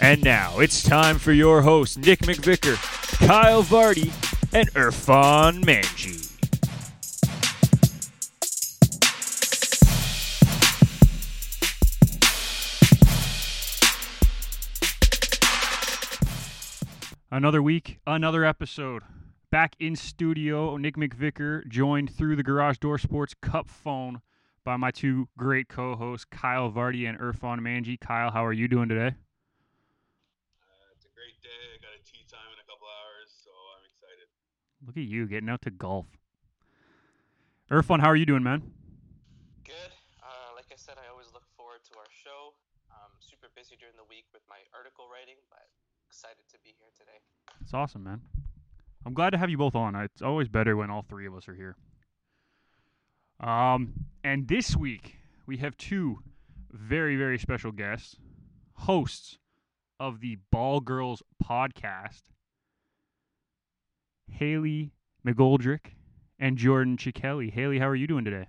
And now it's time for your hosts, Nick McVicker, Kyle Vardy, and Irfan Manji. Another week, another episode. Back in studio, Nick McVicker, joined through the Garage Door Sports Cup phone by my two great co-hosts, Kyle Vardy and Irfan Manji. Kyle, how are you doing today? Uh, it's a great day. I got a tee time in a couple hours, so I'm excited. Look at you getting out to golf. Irfan, how are you doing, man? Good. Uh, like I said, I always look forward to our show. I'm super busy during the week with my article writing, but excited to be here today. It's awesome, man. I'm glad to have you both on. It's always better when all three of us are here. Um, and this week we have two very, very special guests, hosts of the Ball Girls podcast, Haley McGoldrick and Jordan Chichelli. Haley, how are you doing today?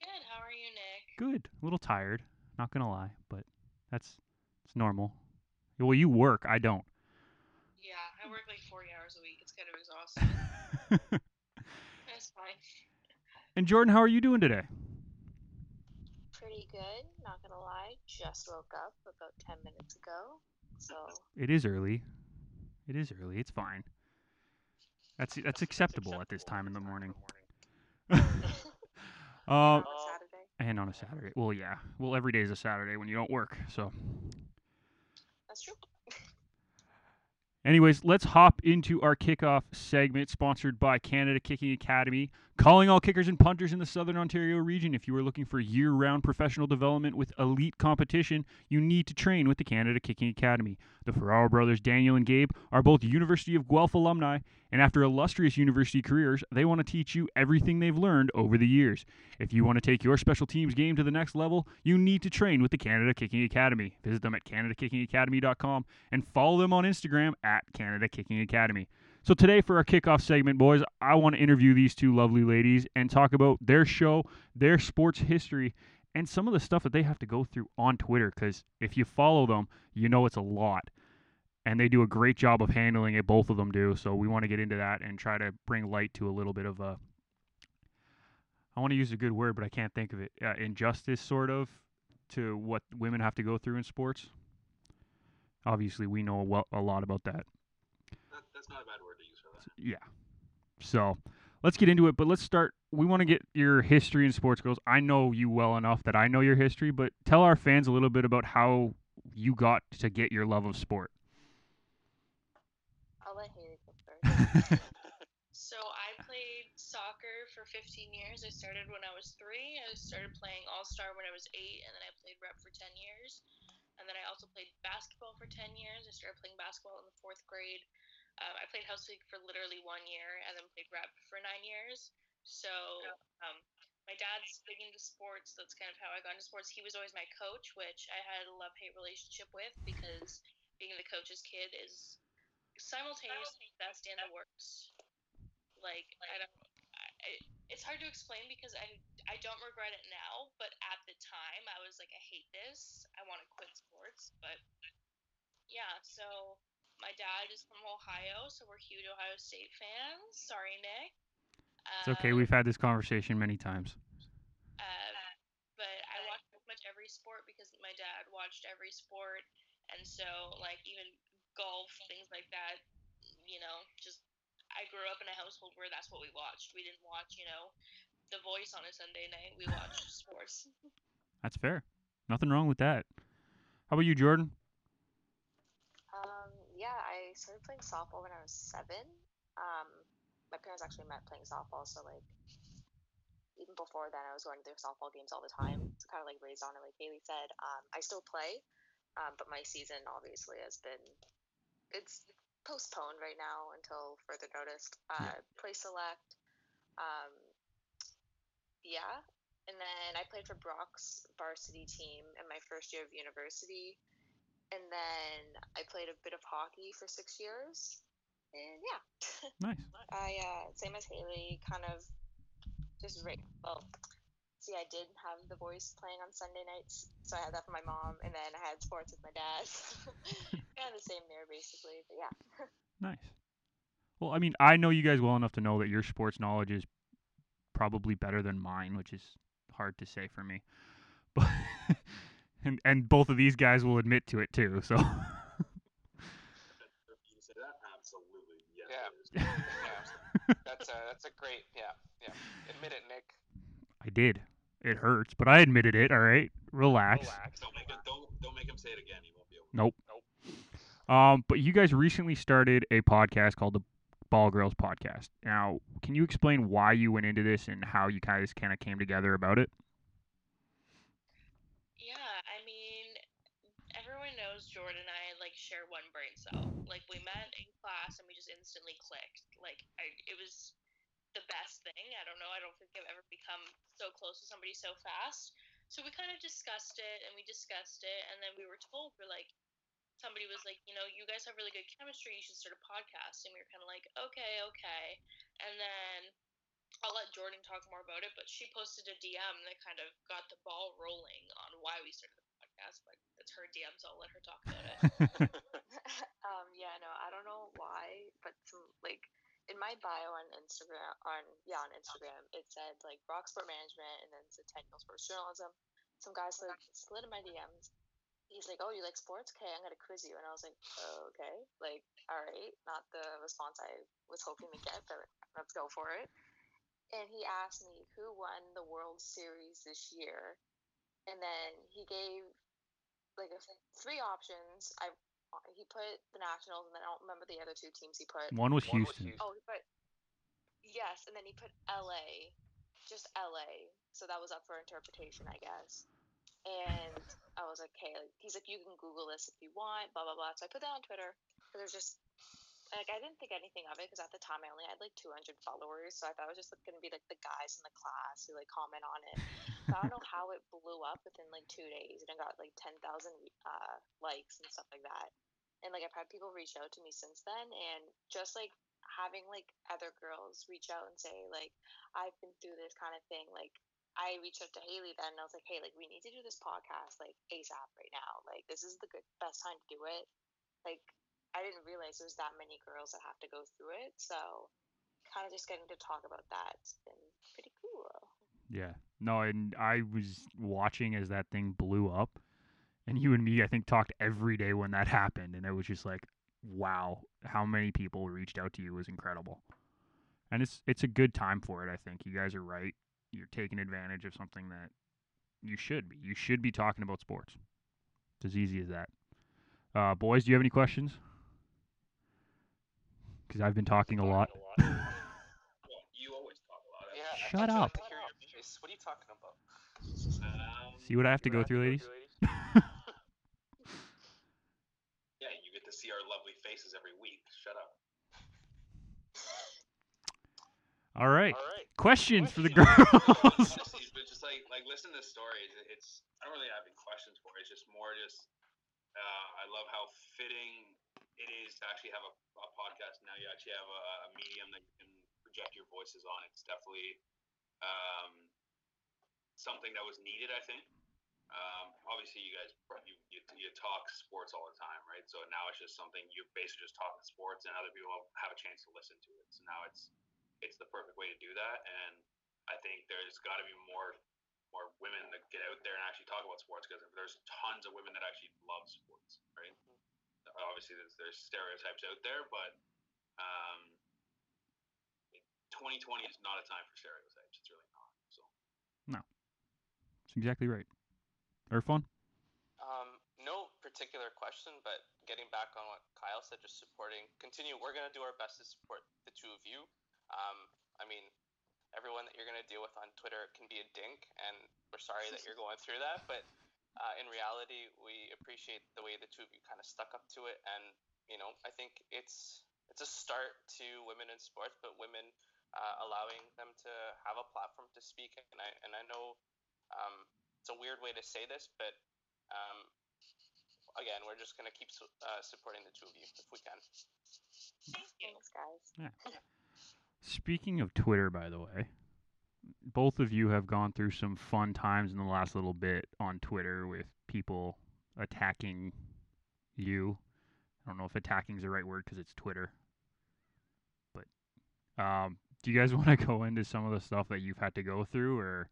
Good. How are you, Nick? Good. A little tired, not gonna lie, but that's it's normal. Well, you work, I don't. Yeah, I work like 40 hours a week. It's kind of exhausting. That's fine. and Jordan, how are you doing today? Pretty good, not gonna lie. Just woke up about 10 minutes ago. So, It is early. It is early. It's fine. That's that's acceptable at this time in the morning. uh, on Saturday. and on a Saturday. Well, yeah. Well, every day is a Saturday when you don't work. So, That's true. anyways, let's hop into our kickoff segment sponsored by Canada Kicking Academy. Calling all kickers and punters in the Southern Ontario region. If you are looking for year round professional development with elite competition, you need to train with the Canada Kicking Academy. The Ferraro brothers, Daniel and Gabe, are both University of Guelph alumni, and after illustrious university careers, they want to teach you everything they've learned over the years. If you want to take your special teams game to the next level, you need to train with the Canada Kicking Academy. Visit them at CanadaKickingAcademy.com and follow them on Instagram at Canada Kicking Academy. So today for our kickoff segment, boys, I want to interview these two lovely ladies and talk about their show, their sports history, and some of the stuff that they have to go through on Twitter. Because if you follow them, you know it's a lot, and they do a great job of handling it. Both of them do. So we want to get into that and try to bring light to a little bit of a. I want to use a good word, but I can't think of it. Uh, injustice, sort of, to what women have to go through in sports. Obviously, we know a, wel- a lot about that. That, that's not a bad word to use for that. Yeah. So let's get into it, but let's start. We want to get your history in sports, girls. I know you well enough that I know your history, but tell our fans a little bit about how you got to get your love of sport. I'll let Haley go first. So I played soccer for 15 years. I started when I was three. I started playing All Star when I was eight, and then I played rep for 10 years. And then I also played basketball for 10 years. I started playing basketball in the fourth grade. Um, I played house league for literally one year, and then played rep for nine years. So um, my dad's big into sports. That's kind of how I got into sports. He was always my coach, which I had a love hate relationship with because being the coach's kid is simultaneously the best and the worst. Like I don't, I, I- it's hard to explain because I I don't regret it now, but at the time I was like I hate this. I want to quit sports, but yeah. So my dad is from Ohio, so we're huge Ohio State fans. Sorry, Nick. It's okay. Um, We've had this conversation many times. um, but I watched pretty much every sport because my dad watched every sport, and so like even golf, things like that. You know, just I grew up in a household where that's what we watched. We didn't watch, you know, The Voice on a Sunday night. We watched sports. That's fair. Nothing wrong with that. How about you, Jordan? um, yeah, I started playing softball when I was seven. Um, my parents actually met playing softball, so like even before then, I was going to their softball games all the time. So kind of like raised on it, like Haley said. Um, I still play, um, but my season obviously has been it's postponed right now until further notice. Uh, Yeah. Play select. Um, yeah, and then I played for Brock's varsity team in my first year of university, and then I played a bit of hockey for six years, and yeah, Nice. I uh, same as Haley, kind of just right. Well, see, I did have the voice playing on Sunday nights, so I had that for my mom, and then I had sports with my dad. kind of the same there, basically. But yeah. Nice. Well, I mean, I know you guys well enough to know that your sports knowledge is probably better than mine, which is hard to say for me. But and and both of these guys will admit to it too. So If you say that, absolutely. Yes, Yeah. Yeah. That's a that's a great yeah yeah. Admit it, Nick. I did. It hurts, but I admitted it. All right, relax. Don't make it. Don't don't make him say it again. He won't be able. Nope. Um, but you guys recently started a podcast called the Ball Girls Podcast. Now, can you explain why you went into this and how you guys kind of came together about it? Yeah, I mean, everyone knows Jordan and I like share one brain cell. Like we met in class and we just instantly clicked. Like I, it was the best thing. I don't know. I don't think I've ever become so close to somebody so fast. So we kind of discussed it and we discussed it, and then we were told we're like, somebody was like, you know, you guys have really good chemistry. You should start a podcast. And we were kind of like, okay, okay. And then I'll let Jordan talk more about it, but she posted a DM that kind of got the ball rolling on why we started the podcast. But it's her DM, so I'll let her talk about it. um, yeah, no, I don't know why, but some like in my bio on Instagram, on yeah, on Instagram, it said like Brock Sport Management and then Centennial Sports Journalism. Some guys slid, slid in my DMs. He's like, "Oh, you like sports? Okay, I'm gonna quiz you." And I was like, oh, "Okay, like, all right." Not the response I was hoping to get, but let's go for it. And he asked me who won the World Series this year, and then he gave like three options. I he put the Nationals, and then I don't remember the other two teams he put. One was One was Houston. Houston. Oh, but yes, and then he put LA, just LA. So that was up for interpretation, I guess. And I was like, hey, like, he's like, you can Google this if you want, blah blah blah. So I put that on Twitter. But there's just like I didn't think anything of it because at the time I only had like 200 followers, so I thought it was just like, gonna be like the guys in the class who like comment on it. So I don't know how it blew up within like two days and it got like 10,000 uh, likes and stuff like that. And like I've had people reach out to me since then, and just like having like other girls reach out and say like I've been through this kind of thing. Like I reached out to Haley then and I was like, hey, like we need to do this podcast like ASAP right now. Like this is the good best time to do it. Like I didn't realize there's that many girls that have to go through it. So kind of just getting to talk about that's been pretty cool. Yeah. No, and I was watching as that thing blew up. And you and me, I think, talked every day when that happened. And it was just like, wow, how many people reached out to you was incredible. And it's it's a good time for it, I think. You guys are right. You're taking advantage of something that you should be. You should be talking about sports. It's as easy as that. Uh, boys, do you have any questions? Because I've been talking a lot. Well, you always talk a lot. Yeah. Shut thought you up. like to hear your voice. What are you talking about? Um, See what I have to go through, ladies? yeah, you get to see our lovely faces every week. Shut up. All right. All right. Questions for the girls. Honestly, but just like like listen to the stories. It's I don't really have any questions for it. It's just more just uh, I love how fitting it is to actually have a, a podcast now. You actually have a, a medium that you can project your voices on. It's definitely um, something that was needed. I think. Um, obviously, you guys you, you you talk sports all the time, right? So now it's just something you're basically just talking sports, and other people have a chance to listen to it. So now it's it's the perfect way to do that, and I think there's got to be more more women that get out there and actually talk about sports because there's tons of women that actually love sports, right? Obviously, there's, there's stereotypes out there, but um, 2020 is not a time for stereotypes. It's really not. So no, That's exactly right. Irfan? Um, no particular question, but getting back on what Kyle said, just supporting, continue. We're gonna do our best to support the two of you. Um, I mean, everyone that you're gonna deal with on Twitter can be a dink, and we're sorry that you're going through that. But uh, in reality, we appreciate the way the two of you kind of stuck up to it, and you know, I think it's it's a start to women in sports, but women uh, allowing them to have a platform to speak. And I and I know um, it's a weird way to say this, but um, again, we're just gonna keep uh, supporting the two of you if we can. Thank you. Thanks, guys. Speaking of Twitter, by the way, both of you have gone through some fun times in the last little bit on Twitter with people attacking you. I don't know if attacking is the right word because it's Twitter. But um, do you guys want to go into some of the stuff that you've had to go through, or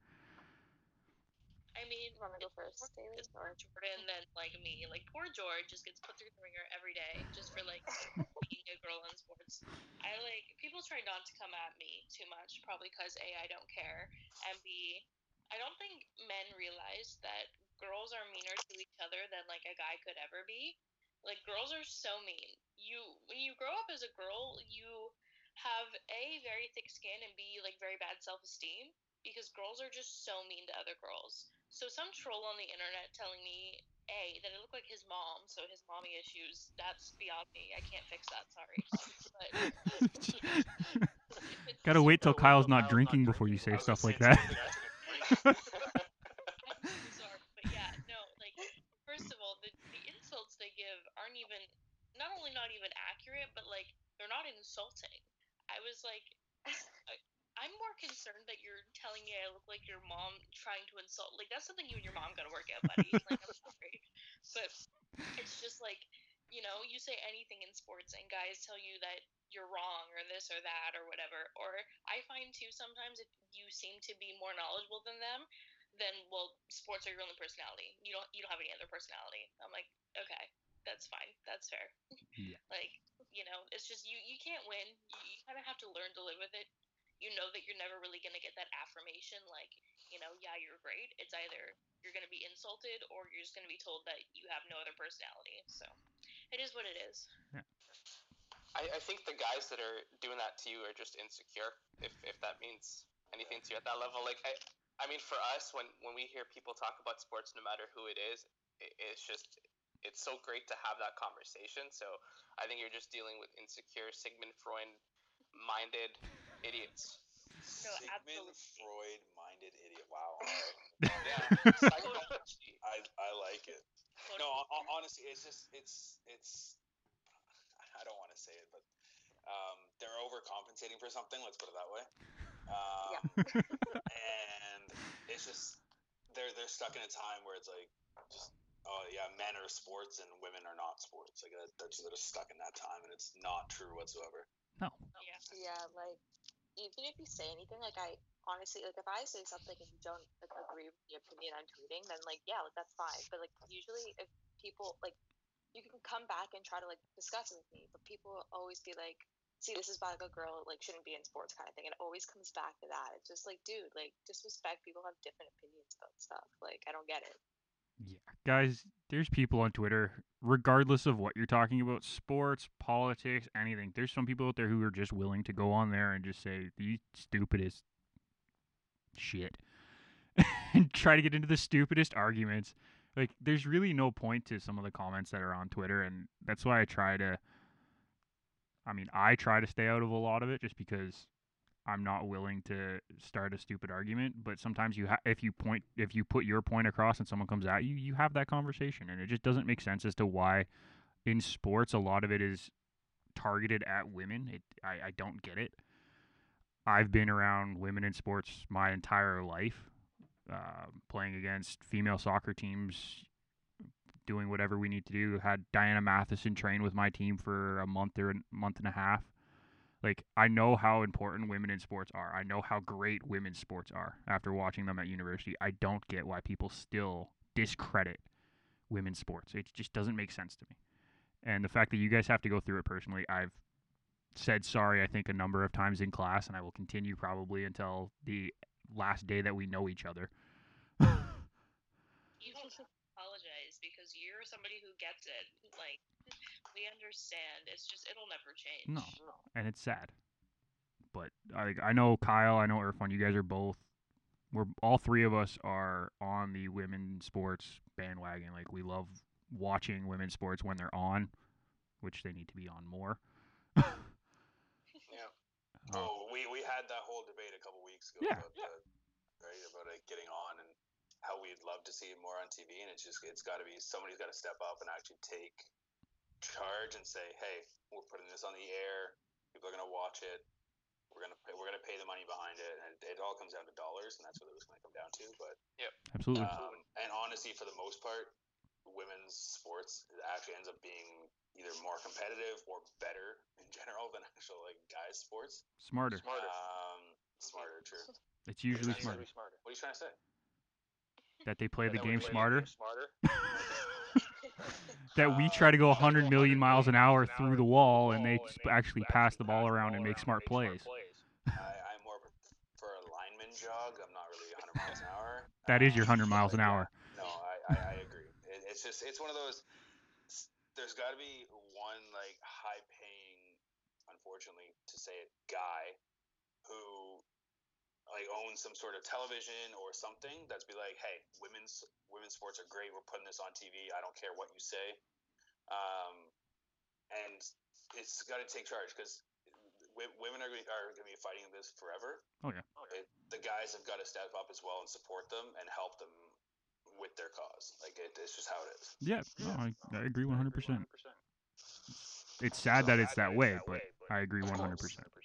You want me to go first, David? it's Or more Jordan than like me. Like poor George just gets put through the ringer every day just for like being a girl in sports. I like people try not to come at me too much, probably because a I don't care, and b I don't think men realize that girls are meaner to each other than like a guy could ever be. Like girls are so mean. You when you grow up as a girl, you have a very thick skin and b like very bad self esteem because girls are just so mean to other girls. So some troll on the internet telling me a that I look like his mom, so his mommy issues. That's beyond me. I can't fix that. Sorry. But gotta wait till Gotta Kyle's not drinking before you say stuff like that? it's something I took- I'm sorry, but yeah, no, like first of all, the the insults they give aren't even not only not even accurate, but like they're not insulting. I was like, I- I'm more concerned that you're telling me I look like your mom trying to insult. Like that's something you and your mom gotta work out, buddy. like I'm sorry, but it's just like you know, you say anything in sports and guys tell you that you're wrong or this or that or whatever. Or I find too sometimes if you seem to be more knowledgeable than them, then well, sports are your only personality. You don't you don't have any other personality. I'm like, okay, that's fine, that's fair. Yeah. Like, you know, it's just you you can't win. You, you kind of have to learn to live with it. You know that you're never really gonna get that affirmation, like, you know, yeah, you're great. It's either you're gonna be insulted or you're just gonna be told that you have no other personality. So, it is what it is. I, I think the guys that are doing that to you are just insecure. If if that means anything to you at that level, like I, I mean, for us, when when we hear people talk about sports, no matter who it is, it, it's just it's so great to have that conversation. So I think you're just dealing with insecure Sigmund Freud minded idiots. No, Sigmund. Freud minded idiot. Wow. all right. Yeah, psychology. I I like it. No, ho- ho- honestly, it's just it's it's. I don't want to say it, but um, they're overcompensating for something. Let's put it that way. Um, and it's just they're they're stuck in a time where it's like just oh yeah, men are sports and women are not sports. Like that, they're they're just stuck in that time, and it's not true whatsoever. No. Yeah. yeah, like even if you say anything, like I honestly like if I say something and you don't like agree with the opinion I'm tweeting, then like yeah, like that's fine. But like usually if people like you can come back and try to like discuss it with me, but people always be like, see, this is why like a girl like shouldn't be in sports kind of thing. It always comes back to that. It's just like, dude, like disrespect. People have different opinions about stuff. Like I don't get it. Yeah, guys, there's people on Twitter, regardless of what you're talking about, sports, politics, anything. There's some people out there who are just willing to go on there and just say the stupidest shit and try to get into the stupidest arguments. Like, there's really no point to some of the comments that are on Twitter, and that's why I try to. I mean, I try to stay out of a lot of it just because I'm not willing to start a stupid argument, but sometimes you ha- if you point if you put your point across and someone comes at you, you have that conversation and it just doesn't make sense as to why in sports a lot of it is targeted at women. It I, I don't get it. I've been around women in sports my entire life, uh, playing against female soccer teams, doing whatever we need to do. Had Diana Matheson train with my team for a month or a month and a half like I know how important women in sports are. I know how great women's sports are after watching them at university. I don't get why people still discredit women's sports. It just doesn't make sense to me. And the fact that you guys have to go through it personally, I've said sorry I think a number of times in class and I will continue probably until the last day that we know each other. You don't apologize because you're somebody who gets it. Like we understand. It's just it'll never change. No. and it's sad. But I I know Kyle, I know Irfan, you guys are both we're all three of us are on the women's sports bandwagon. Like we love watching women's sports when they're on. which they need to be on more. Yeah. Oh, we, we had that whole debate a couple weeks ago Yeah. about the, right about it getting on and how we'd love to see it more on TV, and it's just it's got to be somebody's got to step up and actually take charge and say, hey, we're putting this on the air. People are gonna watch it. We're gonna pay, we're gonna pay the money behind it, and it all comes down to dollars, and that's what it was gonna come down to. But yeah, absolutely. um, and honestly, for the most part, women's sports it actually ends up being either more competitive or better in general than actual like guys sports. smarter. Smarter. Um, smarter, true. It's usually Usually smarter. smarter. What are you trying to say? That they play the That we game smarter. smarter. that we try to go 100 million miles an hour through the wall, and they actually pass the ball around and make smart plays. I, I more for a lineman jog. I'm not really 100 miles an hour. That is your Um, 100 miles an hour. No, I, I, I agree. It, it's just it's one of those. There's got to be one like high paying, unfortunately to say it, guy who like owns some sort of television or something that's be like, hey, women's women's sports are great. We're putting this on TV. I don't care what you say. Um, and it's got to take charge because women are gonna, are to be fighting this forever. Oh, yeah. It, the guys have got to step up as well and support them and help them with their cause. Like it, it's just how it is. Yeah, no, I, I agree 100%. It's sad that it's that way, but I agree 100%. Like y-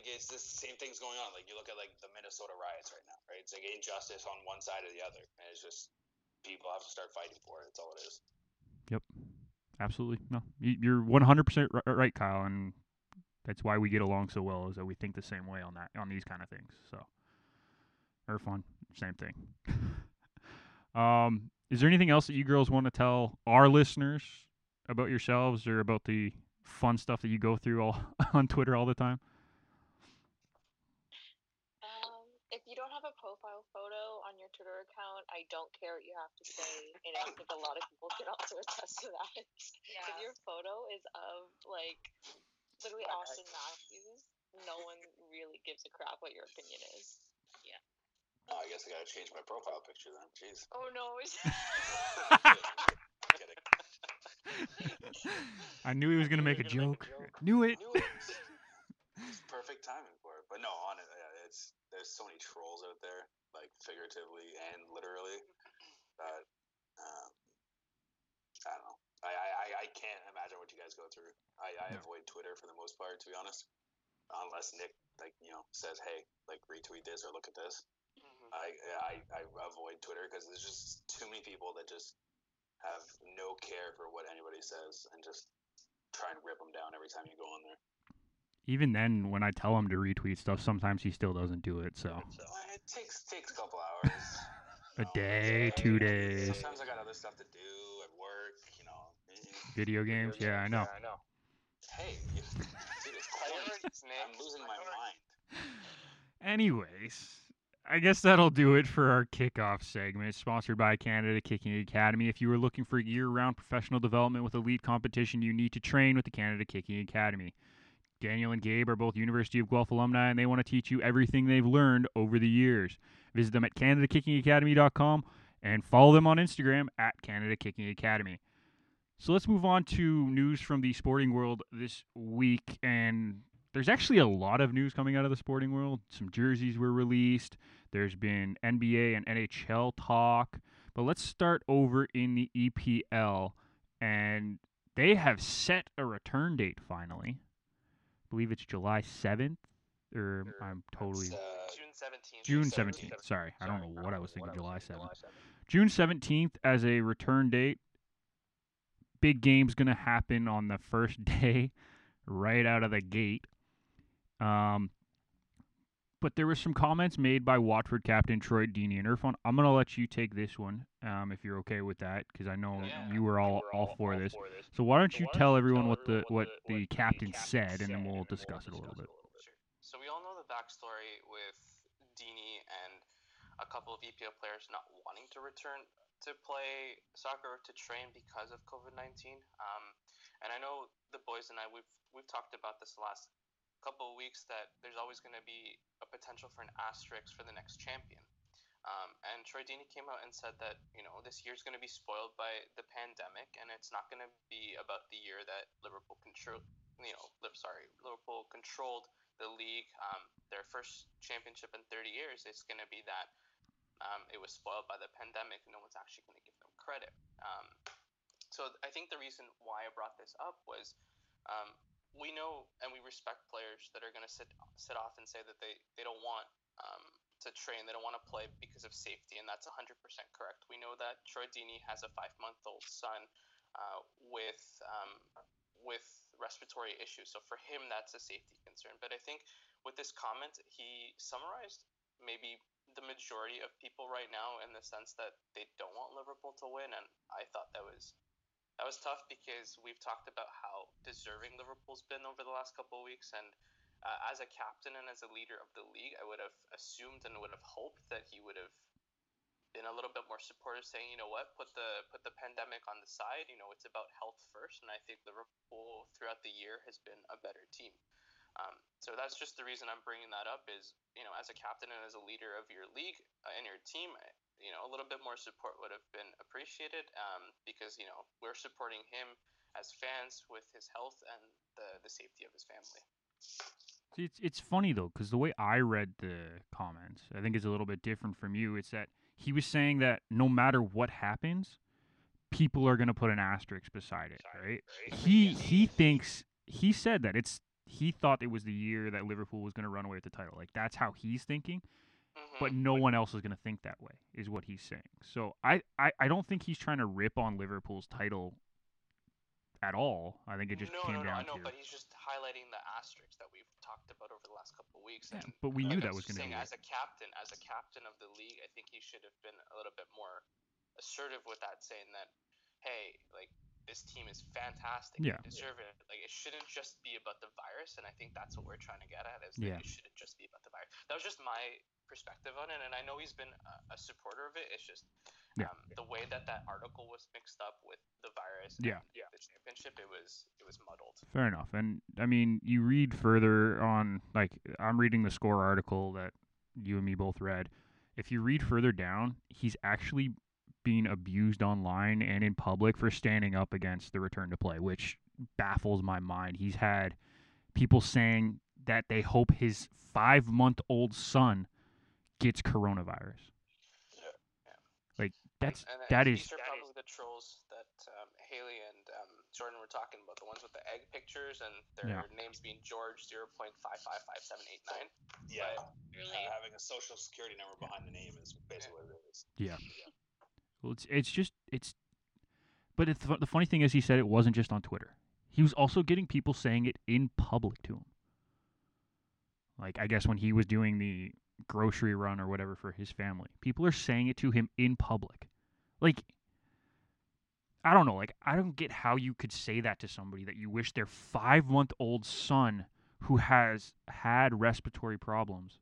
like it's the same things going on. Like you look at like the Minnesota riots right now, right? It's like injustice on one side or the other, and it's just people have to start fighting for it. That's all it is. Yep, absolutely. No, you- you're 100% right, Kyle, and that's why we get along so well is that we think the same way on that on these kind of things. So, Irfan, same thing. um, is there anything else that you girls want to tell our listeners about yourselves or about the fun stuff that you go through all on Twitter all the time? Um, if you don't have a profile photo on your Twitter account, I don't care what you have to say, and I think a lot of people can also attest to that. Yeah. If your photo is of like literally Auston Matthews, no one really gives a crap what your opinion is. Yeah. Oh, I guess I gotta change my profile picture then. Jeez. Oh no! I knew he was gonna make a joke. Knew it. Knew it. It's perfect timing for it. But no, on it, yeah, it's there's so many trolls out there, like figuratively and literally, that um, I don't know. I, I, I- I can't imagine what you guys go through. I, I No. avoid Twitter for the most part, to be honest. Unless Nick like you know says, "Hey, like retweet this or look at this." Mhm. I I, I avoid Twitter because there's just too many people that just have no care for what anybody says and just try and rip them down every time you go on there. Even then, when I tell him to retweet stuff, sometimes he still doesn't do it. So Uh, It takes takes a couple hours. A know, day, it's- two days. Sometimes I got other stuff to do at work. You know. video games, yeah, I know. Yeah, I know. Hey, dude, it's cold. Priorities, Nick. I'm losing my mind. Anyways, I guess that'll do it for our kickoff segment, sponsored by Canada Kicking Academy. If you are looking for year round professional development with elite competition, you need to train with the Canada Kicking Academy. Daniel and Gabe are both University of Guelph alumni, and they want to teach you everything they've learned over the years. Visit them at CanadaKickingAcademy.com and follow them on Instagram at Canada Kicking Academy. So let's move on to news from the sporting world this week. And there's actually a lot of news coming out of the sporting world. Some jerseys were released. There's been NBA and NHL talk. But let's start over in the EPL. And they have set a return date finally. I believe it's July 7th. Or I'm totally. Uh, June 17th. June 17th. 17th. Sorry, I don't know what I was thinking. July 7th. July 7th. June 17th as a return date. Big game's going to happen on the first day, right out of the gate. Um, but there were some comments made by Watford captain Troy Deeney and Irfan. I'm going to let you take this one um, if you're okay with that, because I know Yeah. you were all, all for this. So why don't you tell everyone what the what the captain said, and then we'll discuss it a little bit. So we all know the backstory with Deeney and a couple of EPL players not wanting to return to play soccer or to train because of COVID nineteen. Um, and I know the boys and I we've we've talked about this the last couple of weeks that there's always going to be a potential for an asterisk for the next champion. Um, and Troy Deeney came out and said that you know this year's going to be spoiled by the pandemic, and it's not going to be about the year that Liverpool control, you know, sorry, Liverpool controlled the league, um, their first championship in 30 years. It's going to be that um, it was spoiled by the pandemic. And no one's actually going to give them credit. Um, so I think the reason why I brought this up was um, we know and we respect players that are going to sit sit off and say that they, they don't want um, to train. They don't want to play because of safety, and that's 100% correct. We know that Troy has a five month old son uh, with um, with respiratory issues. So for him, that's a safety concern. But I think with this comment, he summarized maybe the majority of people right now in the sense that they don't want Liverpool to win, and I thought that was that was tough because we've talked about how deserving Liverpool's been over the last couple of weeks, and uh, as a captain and as a leader of the league, I would have assumed and would have hoped that he would have been a little bit more supportive, saying, you know what, put the put the pandemic on the side. You know, it's about health first, and I think Liverpool throughout the year has been a better team. Um, so that's just the reason I'm bringing that up. Is you know, as a captain and as a leader of your league uh, and your team, you know, a little bit more support would have been appreciated um, because you know we're supporting him as fans with his health and the the safety of his family. It's it's funny though because the way I read the comments, I think is a little bit different from you. It's that he was saying that no matter what happens, people are going to put an asterisk beside it, right? He he thinks he said that it's he thought it was the year that Liverpool was going to run away with the title. Like that's how he's thinking. But no one else is going to think that way, is what he's saying. So I, I, I don't think he's trying to rip on Liverpool's title at all. I think it just no, came no, no, down I know, to but he's just highlighting the asterisks that we've talked about over the last couple of weeks. Yeah, and but we like knew I that was going to be. as a captain, as a captain of the league, I think he should have been a little bit more assertive with that, saying that, hey, like this team is fantastic. Yeah. They deserve it. Like it shouldn't just be about the virus, and I think that's what we're trying to get at. Is Yeah. that it shouldn't just be about the virus. That was just my perspective on it, and I know he's been a, a supporter of it. It's just Yeah. um, the way that that article was mixed up with the virus. Yeah. And the championship, it was it was muddled. Fair enough. And I mean, you read further on, like, I'm reading the score article that you and me both read. If you read further down, he's actually being abused online and in public for standing up against the return to play, which baffles my mind. He's had people saying that they hope his five month old son gets coronavirus. Like, that's and, and that these are probably the trolls that um, Haley and um, Jordan were talking about, the ones with the egg pictures and their names being George zero point five five five seven eight nine. Yeah, Really? uh, having a social security number behind the name is basically what it is. Yeah. Well, it's it's just it's, but it's, the funny thing is, he said it wasn't just on Twitter. He was also getting people saying it in public to him. Like I guess when he was doing the grocery run or whatever for his family, people are saying it to him in public. Like I don't know, like I don't get how you could say that to somebody that you wish their five month old son who has had respiratory problems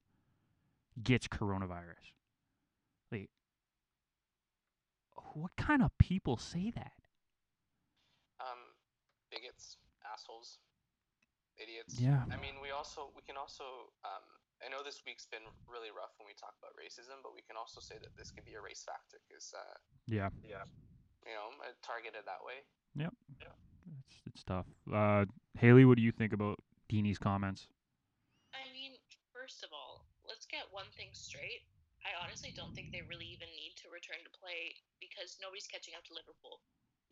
gets coronavirus. Like what kind of people say that? Um, bigots, assholes, idiots. Yeah. I mean, we also we can also um, I know this week's been really rough when we talk about racism, but we can also say that this could be a race factor because uh, Yeah, yeah, you know uh, targeted that way. Yep. It's it's tough. Uh, Haley, what do you think about Deeney's comments? I mean, first of all, let's get one thing straight. I honestly don't think they really even need to return to play because nobody's catching up to Liverpool.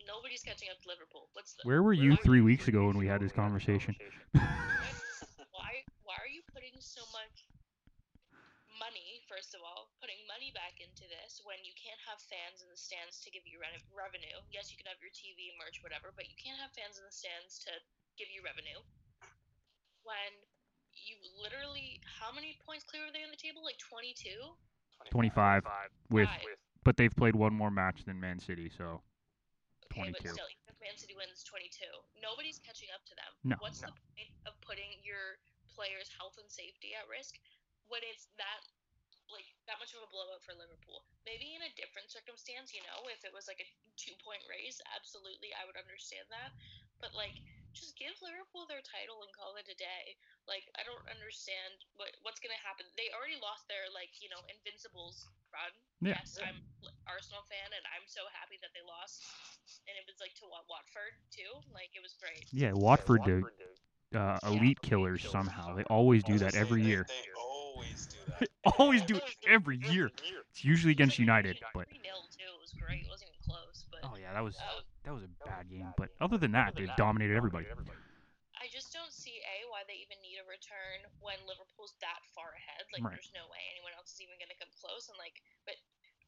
Nobody's catching up to Liverpool. What's the Where were you why- three weeks ago when we had this conversation? why why are you putting so much money first of all putting money back into this when you can't have fans in the stands to give you re- revenue yes you can have your tv merch whatever but you can't have fans in the stands to give you revenue when you literally how many points clear are they on the table like 22 Twenty five with, Five. but they've played one more match than Man City, so Okay, 22. but still, even if Man City wins 22, nobody's catching up to them. No, What's no. the point of putting your players' health and safety at risk when it's that like that much of a blowout for Liverpool? Maybe in a different circumstance, you know, if it was like a two-point race, absolutely, I would understand that. But like, just give Liverpool their title and call it a day. Like, I don't understand what what's gonna happen. They already lost their like you know Invincibles run. Yeah. Yes, I'm l- Arsenal fan, and I'm so happy that they lost. And it was like to what Watford too. Like it was great. Yeah, Watford do uh, elite killers somehow. They always do that every They- year. They always do that. They always do it every year. It's usually against United, but three 0 too. It was great. It wasn't even close, but oh yeah, that was uh, that was a bad game. But other than that, they dominated everybody. I just don't see a why they even need a return when Liverpool's that far ahead. Like, Right. there's no way anyone else is even going to come close. And like, but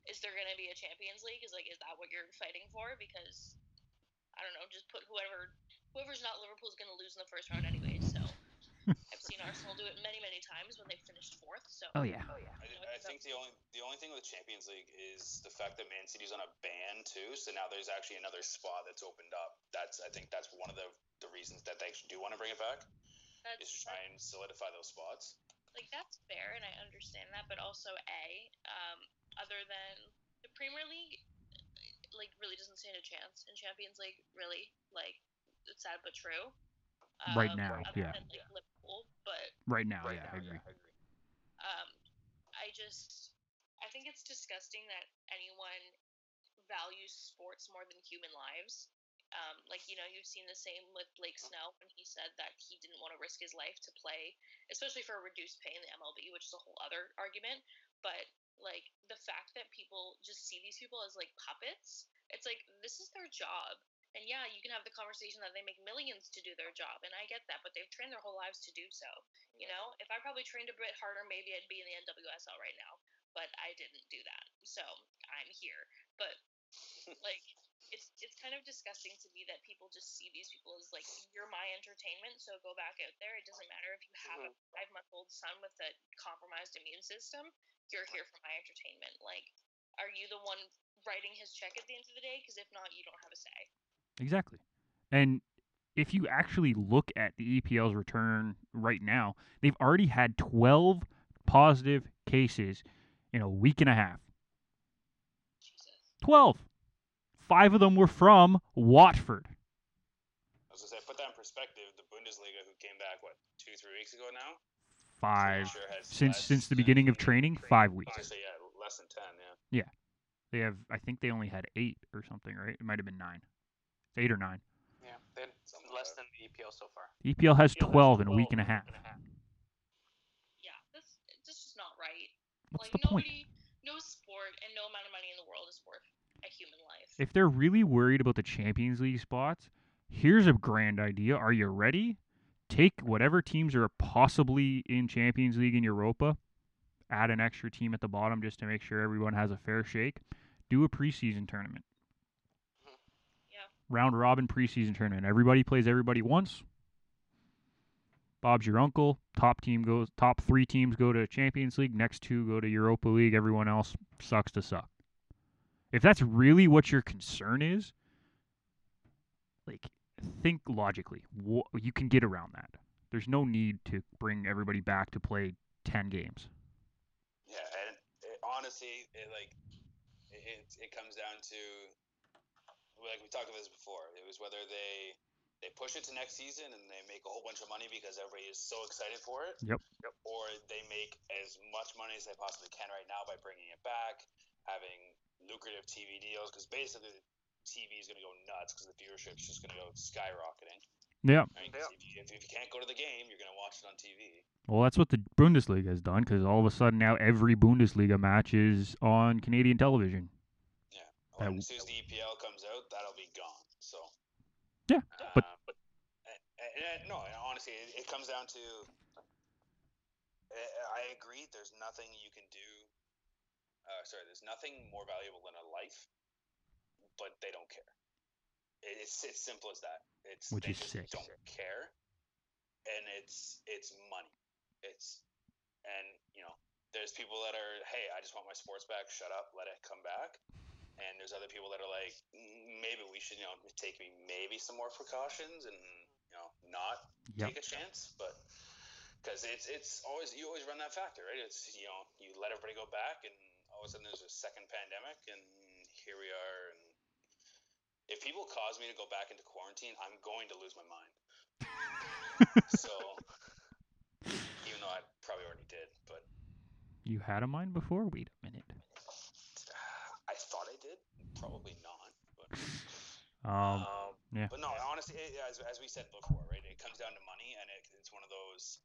is there going to be a Champions League? Is like, is that what you're fighting for? Because I don't know, just put whoever whoever's not Liverpool's going to lose in the first round anyway. So I've seen Arsenal do it many many times when they finished fourth. So Oh yeah. oh yeah. I, I think the only the only thing with the Champions League is the fact that Man City's on a ban too. So now there's actually another spot that's opened up. That's I think that's one of the the reasons that they actually do want to bring it back is that's to try and solidify those spots. like that's fair and I understand that, but also a um, other than the Premier League, like really doesn't stand a chance in Champions League. Really, like it's sad but true. Right Um, now, other yeah. Than, like Liverpool, but Right now, yeah, I agree. um, I just I think it's disgusting that anyone values sports more than human lives. Um, like you know, you've seen the same with Blake Snell when he said that he didn't want to risk his life to play, especially for a reduced pay in the MLB, which is a whole other argument. But like the fact that people just see these people as like puppets, it's like this is their job. And yeah, you can have the conversation that they make millions to do their job, and I get that, but they've trained their whole lives to do so. You know, if I probably trained a bit harder, maybe I'd be in the NWSL right now, but I didn't do that, so I'm here. But like, it's it's kind of disgusting to me that people just see these people as like you're my entertainment, so go back out there. It doesn't matter if you have a mm-hmm. five month old son with a compromised immune system, you're here for my entertainment. Like, are you the one writing his check at the end of the day? Because if not, you don't have a say. Exactly. And if you actually look at the EPL's return right now, they've already had 12 positive cases in a week and a half. Jesus. 12. Five of them were from Watford. I was gonna say, put that in perspective. The Bundesliga, who came back what two, three weeks ago now, Five. Sure Since less since the beginning of training, five weeks. was gonna say yeah, less than ten. yeah. Yeah. They have, I think they only had eight or something, right? It might have been nine. It's eight or nine. Yeah, they had less than the EPL so far. EPL has 12 in a week and a half. Yeah, that's that's just not right. What's like the point? no sport and no amount of money in the world is worth a human life. If they're really worried about the Champions League spots, here's a grand idea. Are you ready? Take whatever teams are possibly in Champions League and Europa, add an extra team at the bottom just to make sure everyone has a fair shake. Do a preseason tournament. Round robin preseason tournament. Everybody plays everybody once. Bob's your uncle. Top team goes. Top three teams go to Champions League. Next two go to Europa League. Everyone else sucks to suck. If that's really what your concern is, like think logically. You can get around that. There's no need to bring everybody back to play ten games. Yeah, and it, honestly, it like it it comes down to like we talked about this before. It was whether they they push it to next season and they make a whole bunch of money because everybody is so excited for it. Yep. yep. Or they make as much money as they possibly can right now by bringing it back, having lucrative TV deals because basically the TV is going to go nuts because the viewership is just going to go skyrocketing. Yeah. Right? 'Cause If, you, if, if you can't go to the game, you're going to watch it on TV. Well, that's what the Bundesliga has done because all of a sudden now every Bundesliga match is on Canadian television. As soon as the EPL comes out, that'll be gone. So. Yeah, but- Uh, but and, and, no, and honestly, it, it comes down to. I, agree. There's nothing you can do. Uh, sorry, there's nothing more valuable than a life, but they don't care. It's it's simple as that. It's Which they is just sick. Don't care, and it's it's money. It's and you know there's people that are hey I just want my sports back. Shut up, let it come back. And there's other people that are like "Mm, maybe we should you know take maybe some more precautions and you know not Yep. take a chance, but because it's it's always you always run that factor, right? It's you know you let everybody go back, and all of a sudden there's a second pandemic, and here we are. And if people cause me to go back into quarantine, I'm going to lose my mind. so even though I probably already did, but You had a mind before? Wait a minute. Um, yeah. But no, honestly, it, as, as we said before, right? It comes down to money, and it, it's one of those.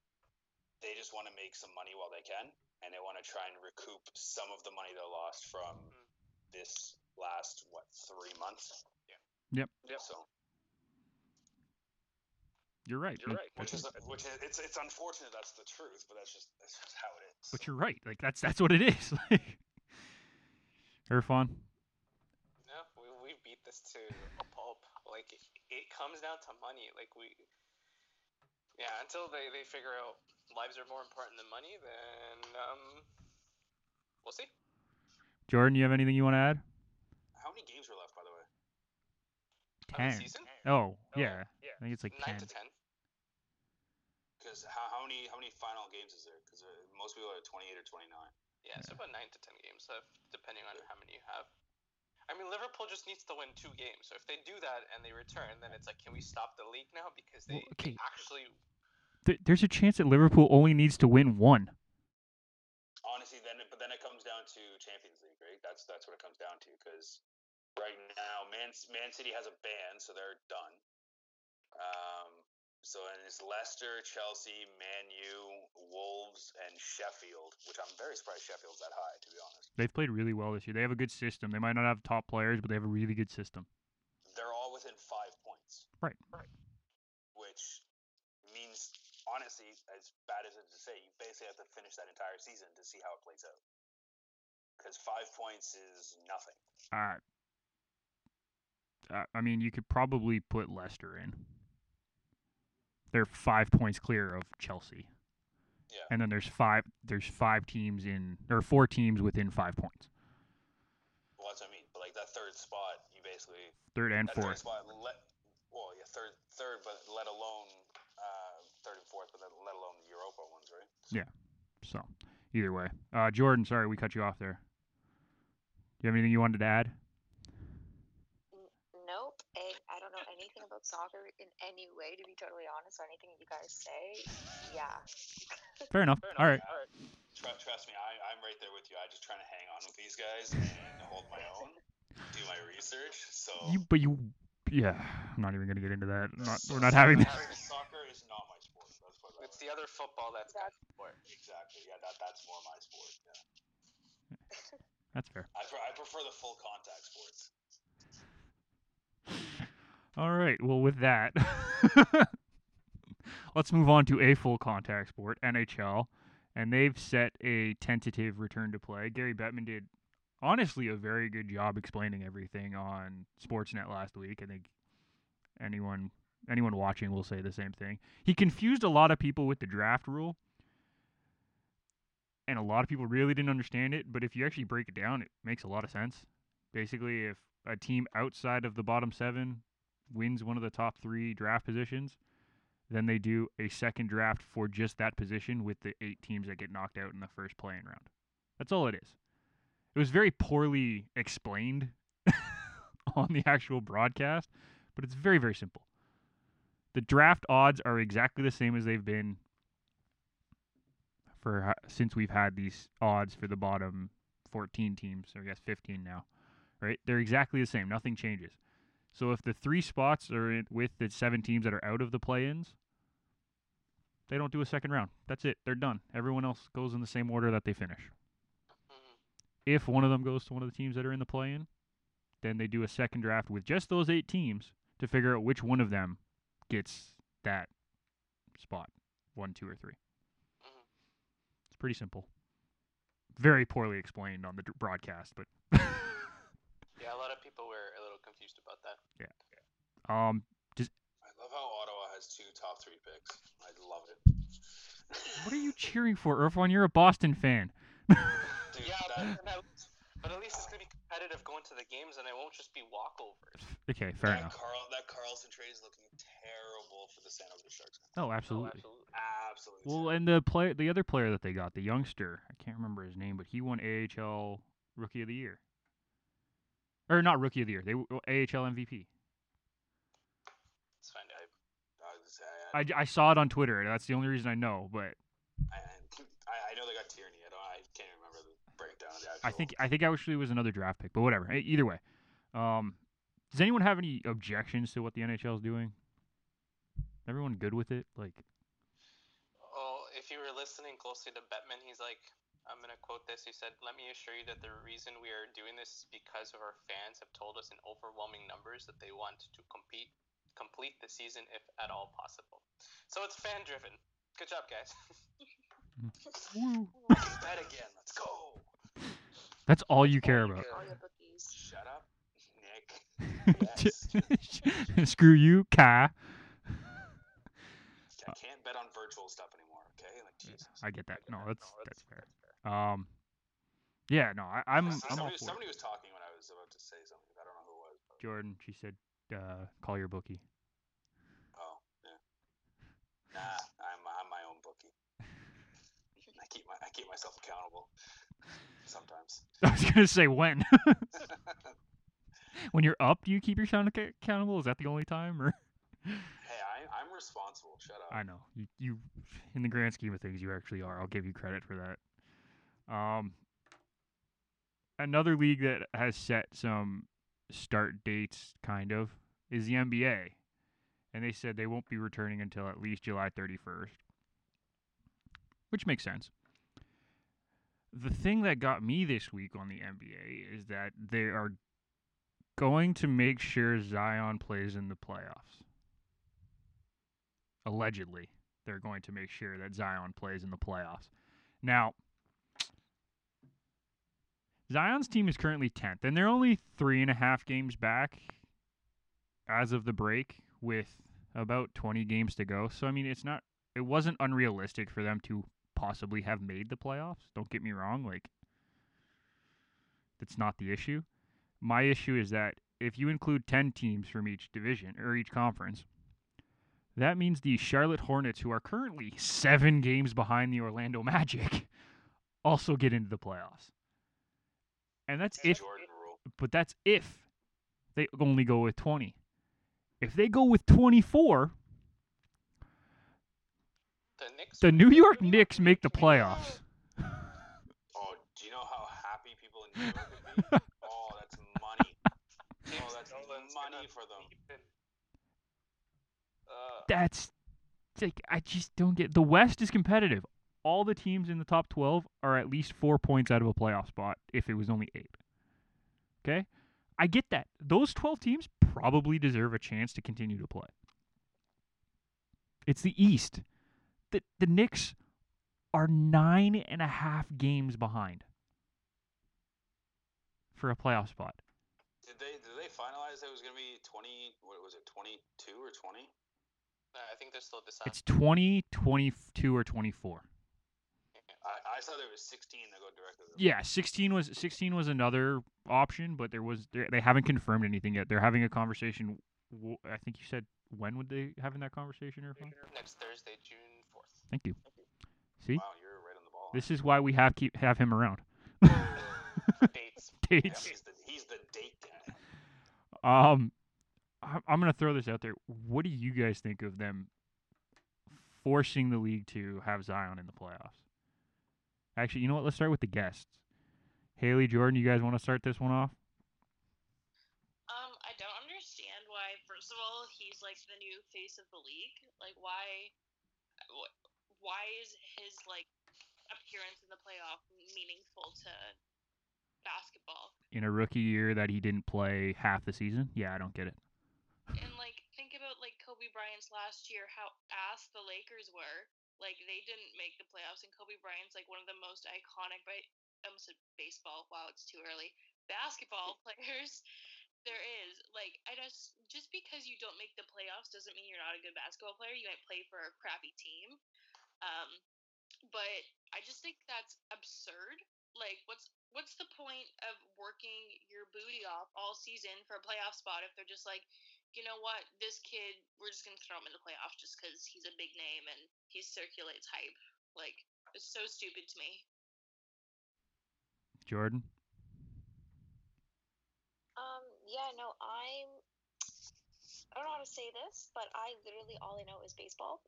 They just want to make some money while they can, and they want to try and recoup some of the money they lost from Mhm. this last what three months. Yeah. Yep. Yep. So you're right. you're right, which is which is it's it's unfortunate that's the truth, but that's just that's just how it is. But you're right. Like that's that's what it is. Like, Irfan. No, we, we beat this to a pulp. Like it, it comes down to money. Like we, yeah, until they they figure out lives are more important than money, then um, we'll see. Jordan, you have anything you want to add? How many games were left, by the way? Of the Ten. season? Oh, yeah. yeah. I think it's like Nine ten. to ten. Because how, how many how many final games is there? Because most people are 28 or 29. Yeah, it's about nine to ten games left, depending on how many you have. I mean, Liverpool just needs to win two games. So if they do that and they return, then it's like, can we stop the league now? Because they, Well, they actually Th- there's a chance that Liverpool only needs to win one. Honestly, then but then it comes down to Champions League, right? That's that's what it comes down to. Because right now, Man Man City has a ban, so they're done. Um, so and it's Leicester, Chelsea, Man U, Wolves, and Sheffield, which I'm very surprised Sheffield's that high, to be honest. They've played really well this year. They have a good system. They might not have top players, but they have a really good system. They're all within five points. Right. Right. Which means, honestly, as bad as it is to say, you basically have to finish that entire season to see how it plays out. Because five points is nothing. Uh, uh, I mean, you could probably put Leicester in. They're five points clear of Chelsea, Yeah. and then there's five. There's five teams in, or four teams within five points. Well, that's what I mean. But like that third spot, you basically Third and that third fourth. spot. Let well, yeah, third, third, but let alone uh, third and fourth, but let alone the Europa ones, right? Yeah. So either way, uh, Jordan. Sorry, we cut you off there. Do you have anything you wanted to add? N- Nope. A, I don't know anything about soccer in any way, to be totally honest, or anything you guys say. Yeah. Fair enough. Fair All right. enough. All right. Trust, trust me, I, I'm right there with you. I just trying to hang on with these guys and hold my own, do my research. So You, but you, yeah. I'm not even gonna get into that. Not, we're not having that. Soccer is not my sport. Let's put it that It's the other football that's got support. Exactly. Yeah, that that's more my sport. Yeah. That's fair. I, pre- I prefer the full contact sports. All right. Well, with that, let's move on to a full contact sport, NHL, and they've set a tentative return to play. Gary Bettman did honestly a very good job explaining everything on Sportsnet last week. I think anyone anyone watching will say the same thing. He confused a lot of people with the draft rule. And a lot of people really didn't understand it, but if you actually break it down, it makes a lot of sense. Basically, if a team outside of the bottom seven wins one of the top three draft positions, then they do a second draft for just that position with the eight teams that get knocked out in the first playing round. That's all it is. It was very poorly explained on the actual broadcast, but it's very, very simple. The draft odds are exactly the same as they've been for since we've had these odds for the bottom 14 teams, or I guess 15 now, right? They're exactly the same. Nothing changes. So if the three spots are in, with the seven teams that are out of the play-ins, they don't do a second round. That's it. They're done. Everyone else goes in the same order that they finish. Mhm. If one of them goes to one of the teams that are in the play-in, then they do a second draft with just those eight teams to figure out which one of them gets that spot, one, two, or 3 Mhm. It's pretty simple. Very poorly explained on the d- broadcast, but Yeah, a lot of people were a little confused about that. Um, I love how Ottawa has two top three picks. I love it. what are you cheering for, Irfan? You're a Boston fan. Dude, yeah, but, at least, but at least it's gonna be competitive going to the games, and it won't just be walkovers. Okay, fair that enough. Carl, that Karlsson trade is looking terrible for the San Jose Sharks. Oh, Oh, absolutely. absolutely. Absolutely. Well, and the play, the other player that they got, the youngster, I can't remember his name, but he won AHL Rookie of the Year, or not Rookie of the Year, they AHL MVP. It's fine. I, I, was- I, I, I saw it on Twitter. That's the only reason I know. But I, I, I know they got Tierney. I don't. I can't remember the breakdown of the. I think I think actually it was another draft pick. But whatever. Either way, um, Does anyone have any objections to what the NHL is doing? Everyone good with it? Like, Oh, if you were listening closely to Bettman, he's like, I'm gonna quote this. He said, "Let me assure you that the reason we are doing this is because of our fans have told us in overwhelming numbers that they want to compete, complete the season if at all possible. So it's fan driven. Good job, guys. woo. Bet again. Let's go. That's all you care about. All your bookies. Shut up, Nick. Screw you, Kai. I can't bet on virtual stuff anymore. Okay, like Jesus. I get that. No, that's that's fair. Um, yeah, no, I, I'm I'm somebody, somebody was talking when I was about to say something. I don't know who it was. But, Jordan. She said, uh, "Call your bookie." oh, yeah. Nah, I'm I'm my own bookie. I keep my I keep myself accountable. Sometimes. I was gonna say when. when you're up, do you keep yourself acc- accountable? Is that the only time, or Hey, I I'm responsible. Shut up. I know you, you, in the grand scheme of things, you actually are. I'll give you credit for that. Um, another league that has set some start dates, kind of, is the NBA, and they said they won't be returning until at least July 31st, which makes sense. The thing that got me this week on the NBA is that they are going to make sure Zion plays in the playoffs allegedly they're going to make sure that Zion plays in the playoffs. Now, Zion's team is currently 10th, and they're only three and a half games back as of the break with about 20 games to go. So, I mean, it's not, it wasn't unrealistic for them to possibly have made the playoffs. Don't get me wrong. Like, that's not the issue. My issue is that if you include 10 teams from each division or each conference, that means the Charlotte Hornets, who are currently seven games behind the Orlando Magic, also get into the playoffs. And that's if, but that's if they only go with 20. If they go with 24, The Knicks. the New York Knicks make the playoffs. Oh, do you know how happy people in New York would be? oh, that's money. Oh, that's Dolan's money for them. Uh, That's like I just don't get. The West is competitive. All the teams in the top 12 are at least 4 points out of a playoff spot if it was only 8. Okay? I get that. Those 12 teams probably deserve a chance to continue to play. It's the East. The the Knicks are nine and a half games behind for a playoff spot. Did they did they finalize that it was gonna be twenty? What was it? Twenty two or twenty? I think they're still deciding. It's 20, 22, or 24. I, I saw there was sixteen that go directly. To the Yeah, 16 was 16 was another option, but there was they they haven't confirmed anything yet. They're having a conversation. I think you said when would they having that conversation, Irfan? Next Thursday, June 4th. Thank you. See, Wow, you're right on the ball. this is why we have keep have him around. Dates. Yeah, he's the he's the date guy. Um, I- I'm gonna throw this out there. What do you guys think of them forcing the league to have Zion in the playoffs? Actually, you know what? Let's start with the guests. Haley, Jordan, you guys want to start this one off? Um, I don't understand why. First of all, he's like the new face of the league. Like, why? Why is his like appearance in the playoff meaningful to basketball? In a rookie year that he didn't play half the season? Yeah, I don't get it. And like, think about like Kobe Bryant's last year, how ass the Lakers were. Like, they didn't make the playoffs, and Kobe Bryant's like one of the most iconic. But I almost said baseball. Wow, it's too early. Basketball players there is. Like, I just just because you don't make the playoffs doesn't mean you're not a good basketball player. You might play for a crappy team. Um, but I just think that's absurd. Like, what's what's the point of working your booty off all season for a playoff spot if they're just like, you know what, this kid, we're just gonna throw him in the playoffs just because he's a big name and he circulates hype. Like, it's so stupid to me. Jordan? Um, yeah, no, I'm. I don't know how to say this, but I literally all I know is baseball.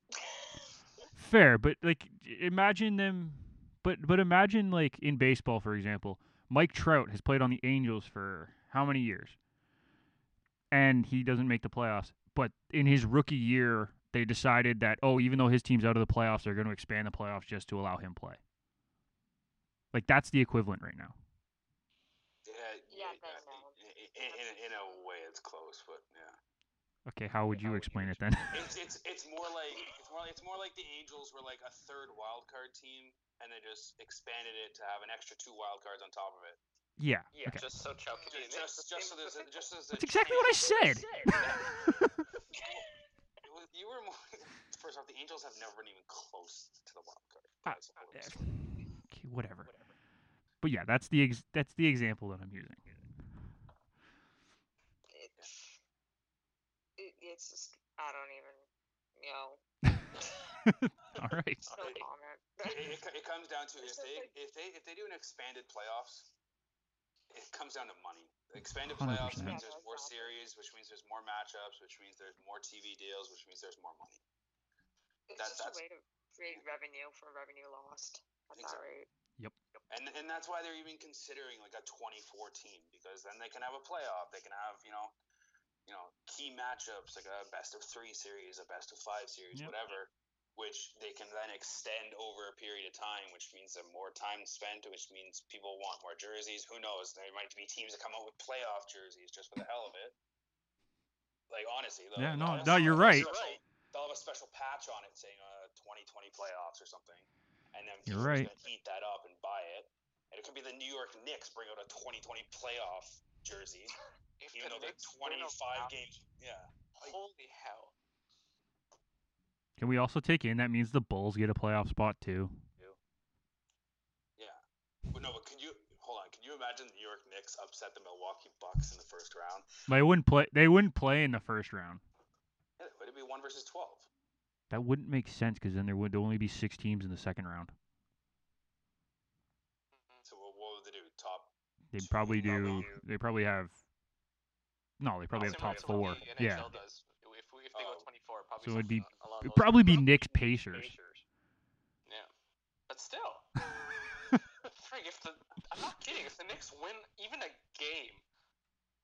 Fair, but like imagine them but but imagine like in baseball for example, Mike Trout has played on the Angels for how many years? And he doesn't make the playoffs. But in his rookie year, they decided that oh, even though his team's out of the playoffs, they're going to expand the playoffs just to allow him play. Like that's the equivalent right now. Yeah, Yeah, yeah, then no. in, in, in a way, it's close, but yeah. Okay, how would How you would you explain it then? It's it's it's more like it's more it's more like the Angels were like a third wild card team, and they just expanded it to have an extra two wild cards on top of it. Yeah. Yeah, Okay. just so Chow Just just, just so there's a, just as a That's exactly what I said. You were more. First off, the Angels have never been even close to the wild card. Uh, I okay, whatever. But yeah, that's the ex- that's the example that I'm using. It's it, it's just I don't even you know All right. no it- comment. it, it, it comes down to if It's just they if they if they do an expanded playoffs, it comes down to money. Expanded 100%. playoffs means there's more series, which means there's more matchups, which means there's more TV deals, which means there's more money. It's that- just that's- a way to create revenue for revenue lost. That's not Exactly. right. And and that's why they're even considering like a 24 team because then they can have a playoff. They can have you know, you know, key matchups like a best of three series, a best of five series, Yep. whatever, which they can then extend over a period of time, which means that more time spent, which means people want more jerseys. Who knows? There might be teams that come out with playoff jerseys just for the hell of it. Like honestly, though, Yeah, they'll no, have no, a you're special- right. They'll have a special patch on it saying uh, 2020 playoffs or something, and then You're people are right. just gonna eat that up and buy it. And it could be the New York Knicks bring out a 2020 playoff jersey, If even the though they're Knicks win a 25 games. Yeah, like- Holy hell! Can we also take in that means the Bulls get a playoff spot too? yeah. But no, but could you hold on? Can you imagine the New York Knicks upset the Milwaukee Bucks in the first round? They wouldn't play. They wouldn't play in the first round. Yeah, it would it be one versus 12? That wouldn't make sense because then there would only be six teams in the second round. So what, what would they do? Top? They'd probably do. They probably have. No, they probably have Similar top four. the Yeah, does. If, we, if they go 24, probably So it'd be- something along it'd probably be lines. Knicks Pacers. Yeah, but still, Frig, if the I'm not kidding. If the Knicks win even a game,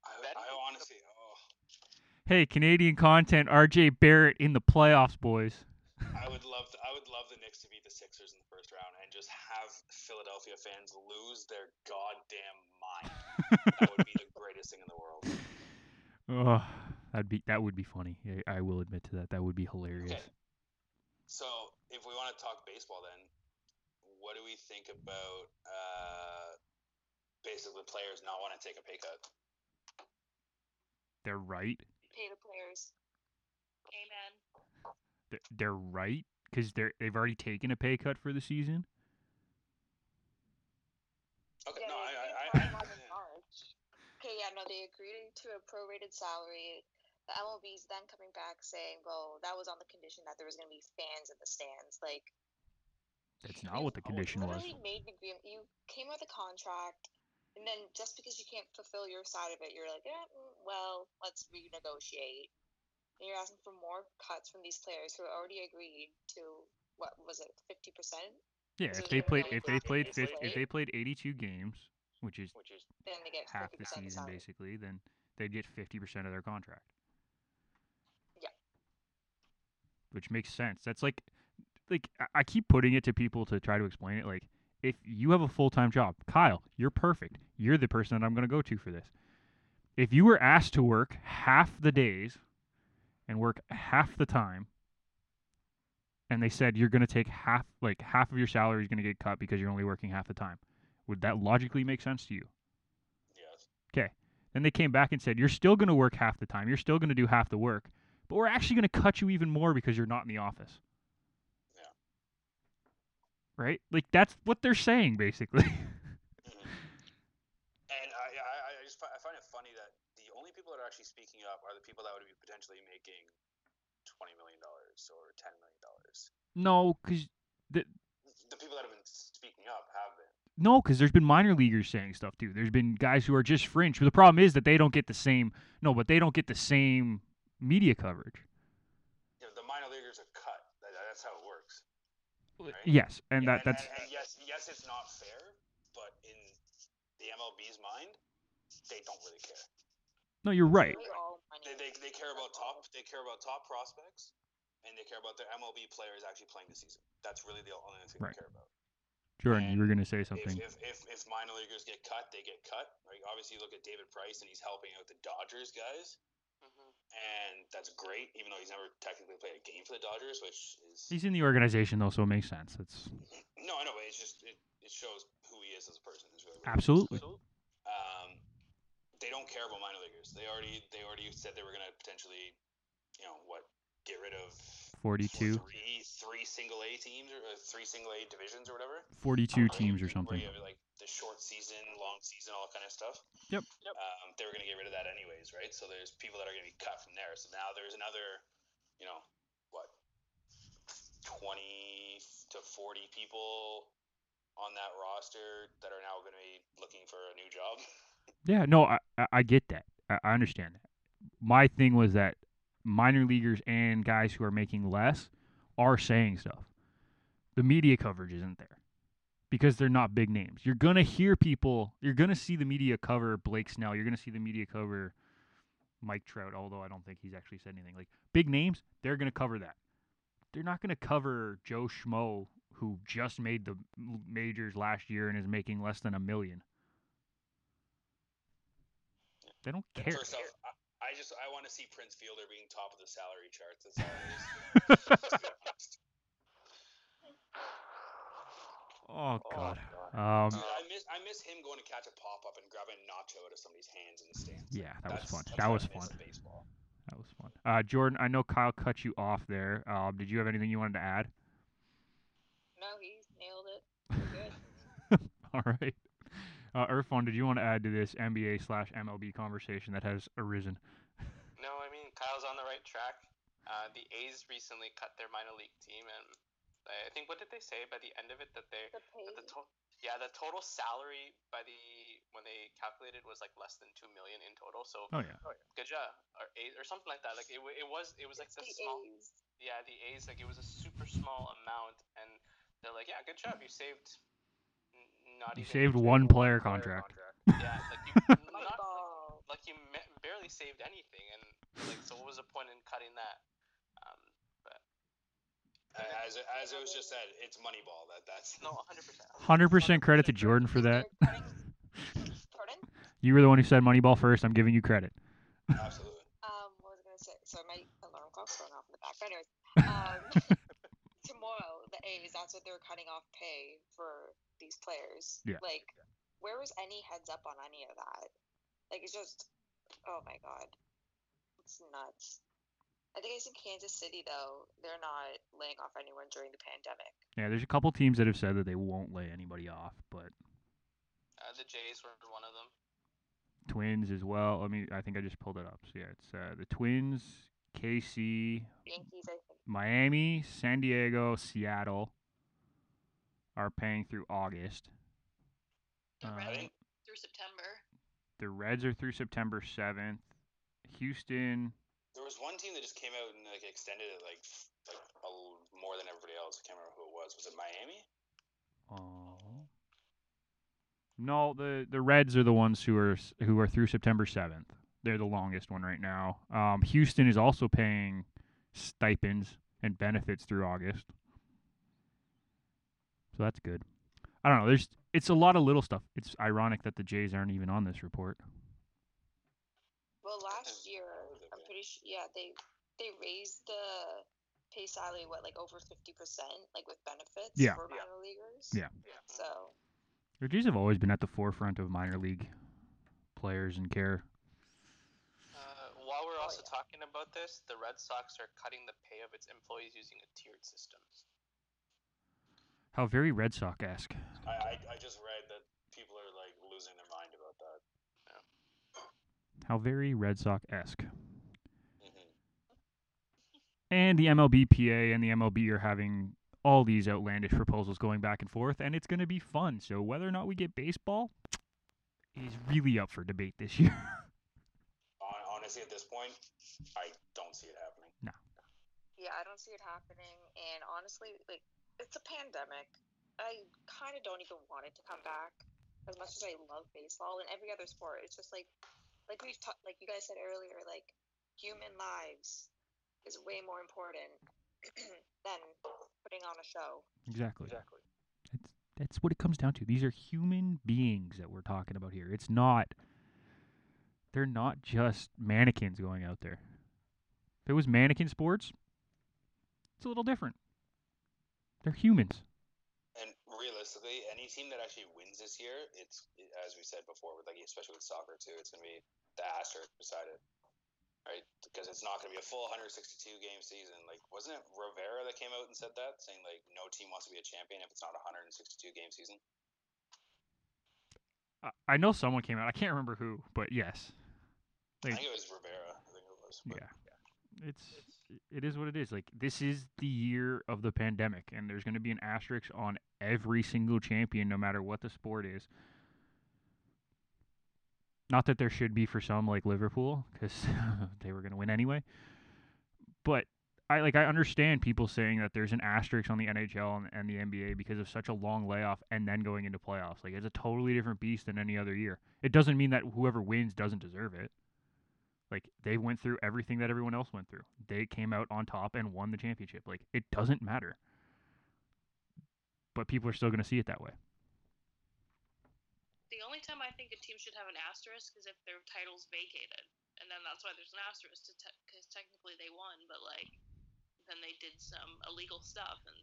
I, That I is- honestly, oh, Hey, Canadian content. R.J. Barrett in the playoffs, boys. I would love, to, I would love the Knicks to beat the Sixers in the first round and just have Philadelphia fans lose their goddamn mind. that would be the greatest thing in the world. Oh, that'd be that would be funny. I, I will admit to that. That would be hilarious. Okay. So, if we want to talk baseball, then what do we think about uh, basically players not wanting to take a pay cut? They're right. Pay the players. Amen. They're, they're right because they're they've already taken a pay cut for the season. Okay, Yeah, no, they I, I, I, for more than March. Okay, yeah, no, they agreed to a prorated salary. The MLB's then coming back saying, well, that was on the condition that there was going to be fans in the stands. Like, That's not what the condition was. made an agreement. You came with a contract, and then just because you can't fulfill your side of it, you're like, eh, well, let's renegotiate. And you're asking for more cuts from these players who already agreed to what was it, fifty percent? Yeah, So if they played if they played it. if they played 82 games, which is which is Then they get half the season basically, then they'd get 50% of their contract. Yeah. Which makes sense. That's like like I- keep putting it to people to try to explain it like if you have a full-time job, Kyle, you're perfect. You're the person that I'm going to go to for this. If you were asked to work half the days and work half the time and they said you're going to take half like half of your salary is going to get cut because you're only working half the time. Would that logically make sense to you? yes. Okay. Then they came back and said, You're still going to work half the time. You're still going to do half the work, but we're actually going to cut you even more because you're not in the office. Yeah. Right? Like, that's what they're saying, basically. Mhm. And I, I, I just fi- I find it funny that the only people that are actually speaking up are the people that would be potentially making twenty million dollars or ten million dollars. no, because. the The people that have been speaking up have been. No, because there's been minor leaguers saying stuff too. There's been guys who are just fringe. But the problem is that they don't get the same. No, but they don't get the same media coverage. You know, the minor leaguers are cut. That, that's how it works. Right. Yes, and Yeah, that that's and, and yes, yes, it's not fair, but in the MLB's mind, they don't really care. no. You're right. Literally all minor money. They, they, they care about top they care about top prospects, and they care about their MLB players actually playing the season. That's really the only thing Right. they care about. Jordan, you were gonna say something. if, if, if minor leaguers get cut, they get cut. Right? Obviously, you look at David Price, and he's helping out the Dodgers guys, hmm and that's great. Even though he's never technically played a game for the Dodgers, which is He's in the organization though, so it makes sense. It's no, I know, but it's just it, it shows who he is as a person. Really absolutely. um, they don't care about minor leaguers. They already they already said they were gonna potentially, you know, what get rid of 42, three three single A teams or uh, three single A divisions or whatever. 42 teams or something. like the short season, long season, all that kind of stuff. Yep. Yep. Um, they were gonna get rid of that anyways, right? So there's people that are gonna be cut from there. So now there's another, you know, what, twenty to forty people on that roster that are now gonna be looking for a new job. Yeah, no, I I- I get that. I, I understand that. My thing was that minor leaguers and guys who are making less are saying stuff. The media coverage isn't there because they're not big names. You're gonna hear people. You're gonna see the media cover Blake Snell. You're gonna see the media cover Mike Trout. Although I don't think he's actually said anything. Like big names, they're gonna cover that. They're not gonna cover Joe Schmo who just made the majors last year and is making less than a million. They don't care. First off, I, I just I want to see Prince Fielder being top of the salary charts. That's all it is. to be honest. Oh God. God. Um. Dude, I miss I miss him going to catch a pop up and grabbing a nacho out of somebody's hands in the stands. Yeah, that was fun. That was fun. Baseball. That was fun. Uh, Jordan, I know Kyle cut you off there. Um, did you have anything you wanted to add? No, he nailed it. Good. All right. Uh, Irfan, did you want to add to this NBA slash MLB conversation that has arisen? No, I mean Kyle's on the right track. Uh, the A's recently cut their minor league team, and I think what did they say by the end of it that they The pay. that the to- yeah the total salary by the when they calculated was like less than two million in total. So Oh yeah. Oh, good job or eight or something like that. Like it, it was it was like It's the the small A's. yeah the A's like it was a super small amount, and they're like yeah good job you saved. Not You even saved one player contract. Yeah, like you not Moneyball. like you barely saved anything, and like so what was the point in cutting that? But As as it was just said, it's Moneyball. That that's no, hundred percent. Hundred percent credit to Jordan for that. They're cutting- Pardon? You were the one who said Moneyball first. I'm giving you credit. absolutely. Um, what was I gonna say? Sorry, my alarm clock's going off in the back. But anyways, um, tomorrow the A's. That's what they're cutting off pay for these players. Yeah. Like, where was any heads up on any of that? Like, it's just, oh my god, it's nuts. I think it's in Kansas City though. They're not laying off anyone during the pandemic. Yeah, there's a couple teams that have said that they won't lay anybody off, but Uh, the Jays were one of them. Twins as well. I mean, I think I just pulled it up. So yeah, it's uh, the Twins, KC, Yankees, I think. Miami, San Diego, Seattle are paying through August. The Uh, Reds through September. the Reds are through September 7th. Houston, There was one team that just came out and like extended it like like a l- more than everybody else. I can't remember who it was. Was it Miami? oh. No, the the Reds are the ones who are who are through September 7th. They're the longest one right now. Um, Houston is also paying stipends and benefits through August. So that's good. I don't know. There's it's a lot of little stuff. It's ironic that the Jays aren't even on this report. Well, last sure. Yeah, they they raised the pay salary what like over fifty percent, like with benefits Yeah. for Yeah. minor leaguers. Yeah. So The Jays have always been at the forefront of minor league players and care. Uh, while we're Oh, also yeah. talking about this, the Red Sox are cutting the pay of its employees using a tiered system. How very Red Sox esque. I, I I just read that people are like losing their mind about that. How very Red Sox esque. And the MLBPA and the MLB are having all these outlandish proposals going back and forth, and it's going to be fun. So whether or not we get baseball is really up for debate this year. Honestly, at this point, I don't see it happening. No. yeah, I don't see it happening. And honestly, like it's a pandemic. I kind of don't even want it to come back. As much as I love baseball and every other sport, it's just like like we've talked, like you guys said earlier, like human lives is way more important than putting on a show. Exactly. Exactly. It's that's what it comes down to. These are human beings that we're talking about here. It's not they're not just mannequins going out there. If it was mannequin sports, it's a little different. They're humans. And realistically, any team that actually wins this year, it's as we said before, with like especially with soccer too, it's gonna be the asterisk beside it right? Because it's not going to be a full 162 game season. Like, wasn't it Rivera that came out and said that, saying like no team wants to be a champion if it's not a 162 game season? I know someone came out. I can't remember who, but yes. Like, I think it was Rivera. I think it was. Yeah. yeah. It's it is what it is. Like this is the year of the pandemic, and there's going to be an asterisk on every single champion, no matter what the sport is. Not that there should be for some like Liverpool because they were going to win anyway. But I like I understand people saying that there's an asterisk on the NHL and, and, the NBA because of such a long layoff and then going into playoffs. Like it's a totally different beast than any other year. It doesn't mean that whoever wins doesn't deserve it. Like they went through everything that everyone else went through. They came out on top and won the championship. Like it doesn't matter. But people are still going to see it that way. The only time I think a team should have an asterisk is if their title's vacated, and then that's why there's an asterisk because te- technically they won, but like then they did some illegal stuff and.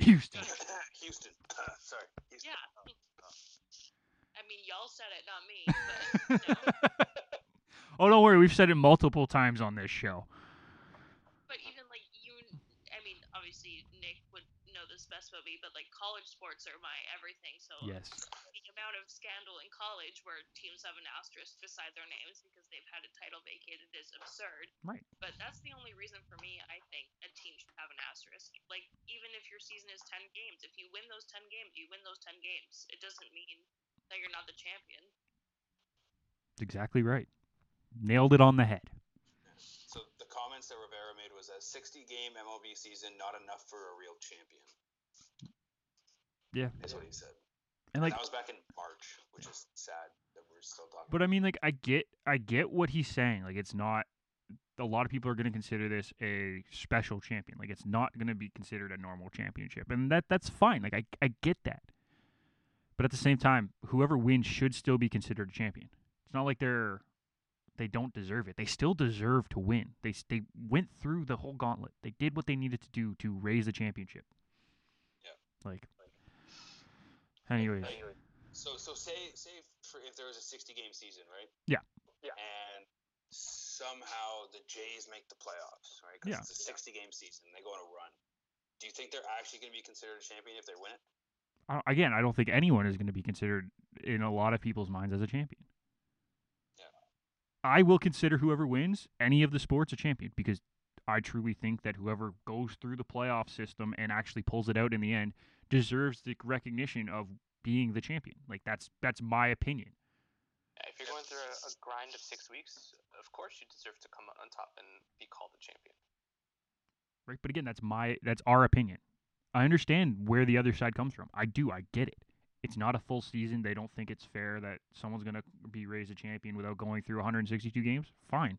Houston. Houston. Uh, sorry. Houston. Yeah. Oh, oh. I mean, y'all said it, not me. But, oh, don't worry. We've said it multiple times on this show. But even like you, I mean, obviously Nick would know this best about me, but like college sports are my everything. So yes amount of scandal in college where teams have an asterisk beside their names because they've had a title vacated is absurd. Right. But that's the only reason for me I think a team should have an asterisk. Like even if your season is 10 games, if you win those 10 games, you win those 10 games. It doesn't mean that you're not the champion. exactly right. Nailed it on the head. So the comments that Rivera made was a 60 game MLB season not enough for a real champion. Yeah. That's what he said. And like that was back in March, which is sad that we're still talking. But I mean, like I get, I get what he's saying. Like it's not. A lot of people are going to consider this a special champion. Like it's not going to be considered a normal championship, and that that's fine. Like I, I get that. But at the same time, whoever wins should still be considered a champion. It's not like they're they don't deserve it. They still deserve to win. They they went through the whole gauntlet. They did what they needed to do to raise the championship. Yeah. Like Anyways. So so say say for if there was a 60 game season, right? Yeah. Yeah. And somehow the Jays make the playoffs, right? Because yeah. it's a 60 game season. They go on a run. Do you think they're actually going to be considered a champion if they win it? again, I don't think anyone is going to be considered in a lot of people's minds as a champion. Yeah. I will consider whoever wins any of the sports a champion because I truly think that whoever goes through the playoff system and actually pulls it out in the end deserves the recognition of being the champion. Like that's that's my opinion. Yeah, if you're going through a, a grind of six weeks, of course you deserve to come out on top and be called a champion. Right, but again, that's my that's our opinion. I understand where the other side comes from. I do. I get it. It's not a full season. They don't think it's fair that someone's going to be raised a champion without going through 162 games. Fine.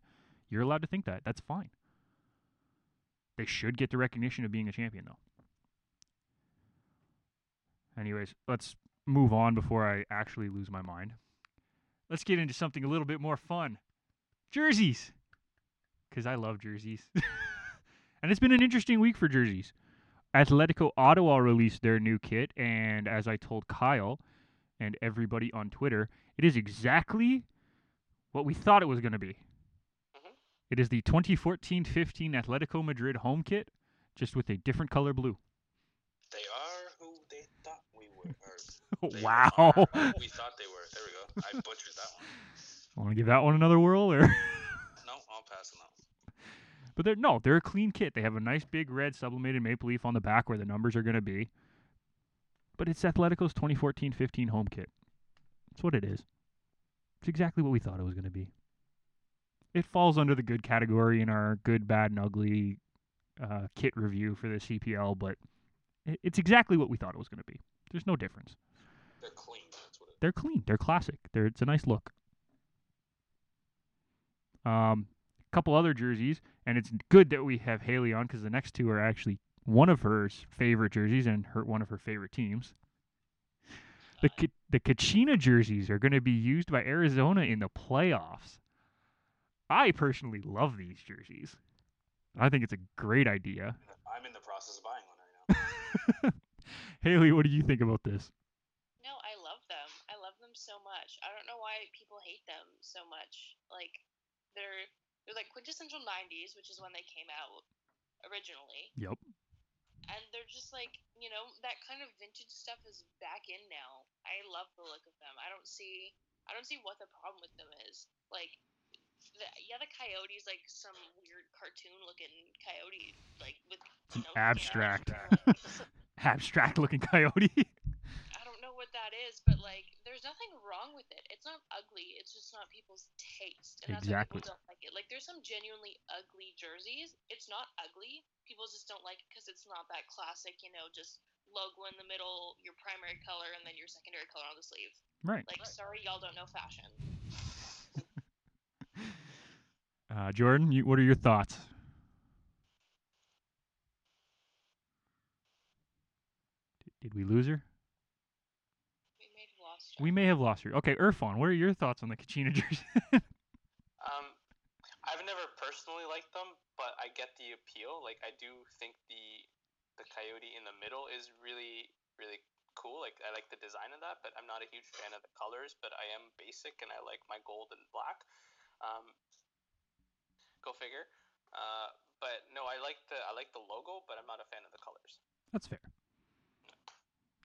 You're allowed to think that. That's fine. They should get the recognition of being a champion, though. Anyways, let's move on before I actually lose my mind. Let's get into something a little bit more fun jerseys. Because I love jerseys. and it's been an interesting week for jerseys. Atletico Ottawa released their new kit, and as I told Kyle and everybody on Twitter, it is exactly what we thought it was going to be. Mm-hmm. It is the 2014 15 Atletico Madrid home kit, just with a different color blue. They are who they thought we were. wow. we thought they were. There we go. I butchered that one. Want to give that one another whirl, or? no, I'll pass on that. But they're no, they're a clean kit. They have a nice big red sublimated maple leaf on the back where the numbers are going to be. But it's Atletico's 2014-15 home kit. That's what it is. It's exactly what we thought it was going to be. It falls under the good category in our good, bad, and ugly uh, kit review for the CPL, but it's exactly what we thought it was going to be. There's no difference. They're clean. That's what it They're clean. They're classic. They're it's a nice look. Um, a couple other jerseys, and it's good that we have Haley on because the next two are actually one of her favorite jerseys and her one of her favorite teams. The the Kachina jerseys are going to be used by Arizona in the playoffs. I personally love these jerseys. I think it's a great idea. I'm in the process of buying one right now. Haley, what do you think about this? No, I love them. I love them so much. I don't know why people hate them so much. Like they're they're like quintessential 90s, which is when they came out originally. Yep. And they're just like, you know, that kind of vintage stuff is back in now. I love the look of them. I don't see I don't see what the problem with them is. Like the, yeah, the coyote's like some weird cartoon looking coyote, like with you know, abstract, abstract looking coyote. I don't know what that is, but like, there's nothing wrong with it. It's not ugly. It's just not people's taste, and that's exactly. why people don't like it. Like, there's some genuinely ugly jerseys. It's not ugly. People just don't like it because it's not that classic, you know, just logo in the middle, your primary color, and then your secondary color on the sleeve. Right. Like, right. sorry, y'all don't know fashion. uh, Jordan, you, what are your thoughts? Did we lose her? We may have lost her. We may have lost her. Okay, Irfan, what are your thoughts on the Kachina jersey? um, I've never personally liked them, but I get the appeal. Like, I do think the the coyote in the middle is really really cool. Like, I like the design of that, but I'm not a huge fan of the colors. But I am basic, and I like my gold and black. Um, go figure. Uh, but no, I like the I like the logo, but I'm not a fan of the colors. That's fair.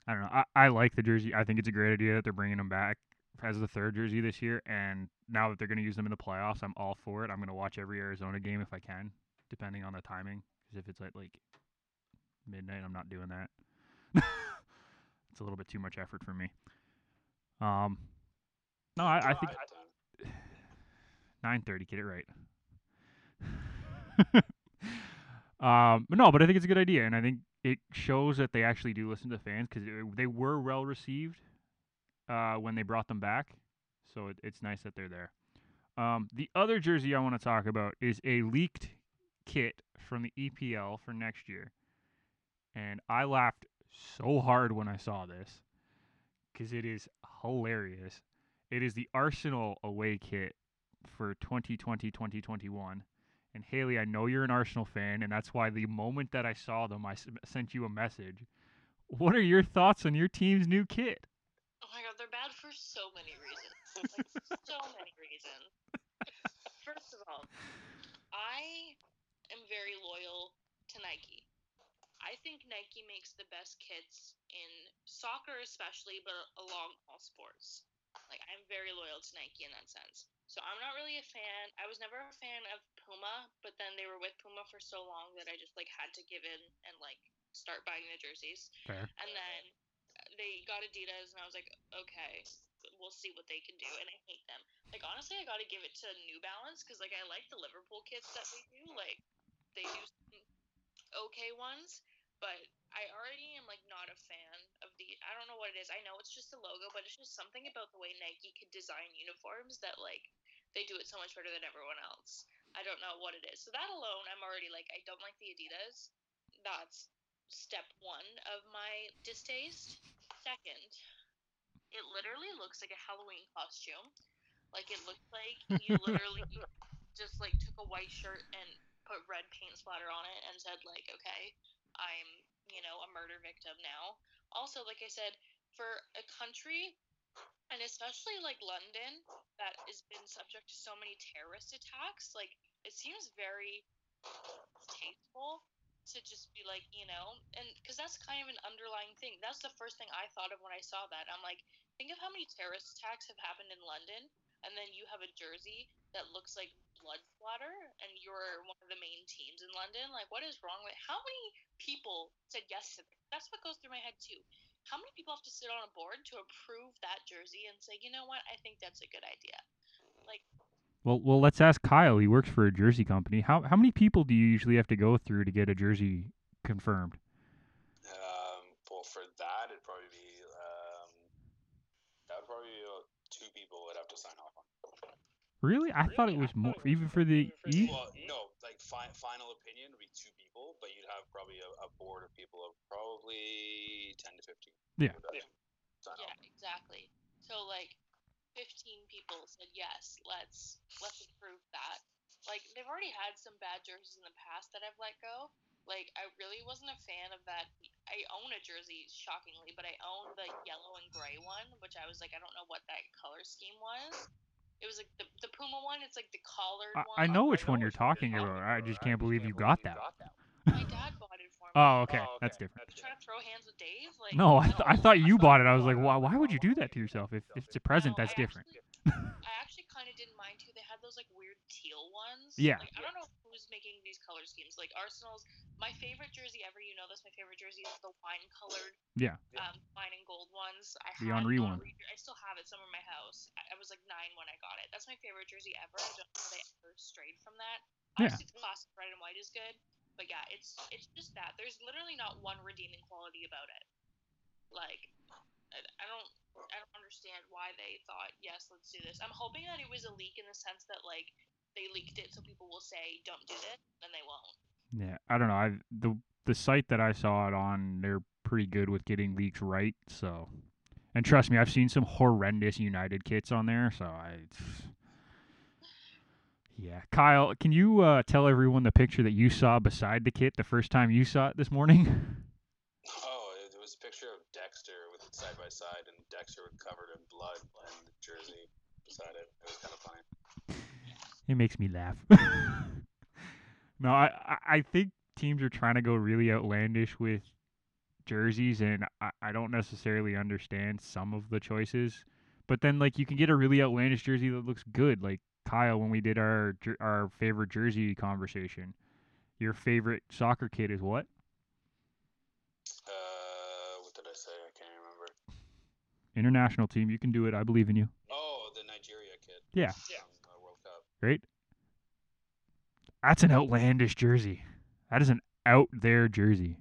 I don't know. I, I like the jersey. I think it's a great idea that they're bringing them back as the third jersey this year. And now that they're going to use them in the playoffs, I'm all for it. I'm going to watch every Arizona game if I can, depending on the timing. Because if it's at like midnight, I'm not doing that. it's a little bit too much effort for me. Um, no, I, I think nine thirty. Get it right. um, but no, but I think it's a good idea, and I think it shows that they actually do listen to fans because they were well received uh, when they brought them back. So it, it's nice that they're there. Um, the other jersey I want to talk about is a leaked kit from the EPL for next year. And I laughed so hard when I saw this because it is hilarious. It is the Arsenal away kit for 2020 2021. And Haley, I know you're an Arsenal fan, and that's why the moment that I saw them, I sent you a message. What are your thoughts on your team's new kit? Oh my god, they're bad for so many reasons. like, so many reasons. First of all, I am very loyal to Nike. I think Nike makes the best kits in soccer, especially, but along all sports. Like, I'm very loyal to Nike in that sense. So I'm not really a fan. I was never a fan of Puma, but then they were with Puma for so long that I just like had to give in and like start buying the jerseys. Fair. And then they got Adidas, and I was like, okay, we'll see what they can do. And I hate them. Like honestly, I got to give it to New Balance because like I like the Liverpool kits that they do. Like they do some okay ones, but I already am like not a fan of the. I don't know what it is. I know it's just a logo, but it's just something about the way Nike could design uniforms that like they do it so much better than everyone else. I don't know what it is. So that alone, I'm already like I don't like the Adidas. That's step one of my distaste. Second, it literally looks like a Halloween costume. Like it looks like you literally just like took a white shirt and put red paint splatter on it and said like, okay, I'm you know a murder victim now. Also, like I said, for a country and especially like London that has been subject to so many terrorist attacks, like it seems very tasteful to just be like, you know, and because that's kind of an underlying thing. That's the first thing I thought of when I saw that. I'm like, think of how many terrorist attacks have happened in London, and then you have a jersey that looks like blood splatter, and you're one of the main teams in London. Like, what is wrong with? How many people said yes to this? That's what goes through my head too. How many people have to sit on a board to approve that jersey and say, you know what, I think that's a good idea? Like, Well, well, let's ask Kyle. He works for a jersey company. How how many people do you usually have to go through to get a jersey confirmed? Um, well, for that, it'd probably be um, that would probably be about two people would have to sign off on. Really? I thought it was more even for the E. Well, no, like fi- final opinion would be two people, but you'd have probably a, a board of people of probably ten to fifteen. Yeah. Would that sign Yeah, exactly. So like, 15 people said yes. Let's let's improve that. Like they've already had some bad jerseys in the past that I've let go. Like I really wasn't a fan of that. I own a jersey, shockingly, but I own the yellow and gray one, which I was like, I don't know what that color scheme was. It was like the, the Puma one. It's like the collared one. I, I know which one you're talking about. I just can't believe you got that. My dad bought it for me. Oh, okay, oh, that's different. You trying to throw hands with Dave? Like No, I, th- I thought you bought it. I was like, why? Why would you do that to yourself? If, if it's a present, No, that's I different. Actually, I actually kind of didn't mind too. They had those like weird teal ones. Yeah. Like I don't know who's making these color schemes. Like Arsenal's, my favorite jersey ever. You know this. My favorite jersey is the wine colored, Yeah. um, wine and gold ones. I The had Henry one. I still have it somewhere in my house. I, I was like nine when I got it. That's my favorite jersey ever. I don't know how they ever strayed from that. Yeah. Obviously, the classic red and white is good, but yeah, it's it's just that. There's literally not one redeeming quality about it. Like, I, I don't I don't understand why they thought yes, let's do this. I'm hoping that it was a leak in the sense that like they leaked it so people will say don't do this, then they won't. Yeah, I don't know. I the the site that I saw it on, they're pretty good with getting leaks right. So, and trust me, I've seen some horrendous United kits on there. So I, yeah, Kyle, can you uh, tell everyone the picture that you saw beside the kit the first time you saw it this morning? Oh, it, it was a picture of Dexter with it side by side, and Dexter was covered in blood, and the jersey beside it. It was kind of funny. It makes me laugh. no, I I- I think teams are trying to go really outlandish with jerseys, and I, I don't necessarily understand some of the choices. But then, like, you can get a really outlandish jersey that looks good. Like Kyle, when we did our our favorite jersey conversation, your favorite soccer kit is what? Uh, what did I say? I can't remember. International team. You can do it. I believe in you. Oh, the Nigeria kid. Yeah. From the World Cup. Right. That's an outlandish jersey. That is an out there jersey.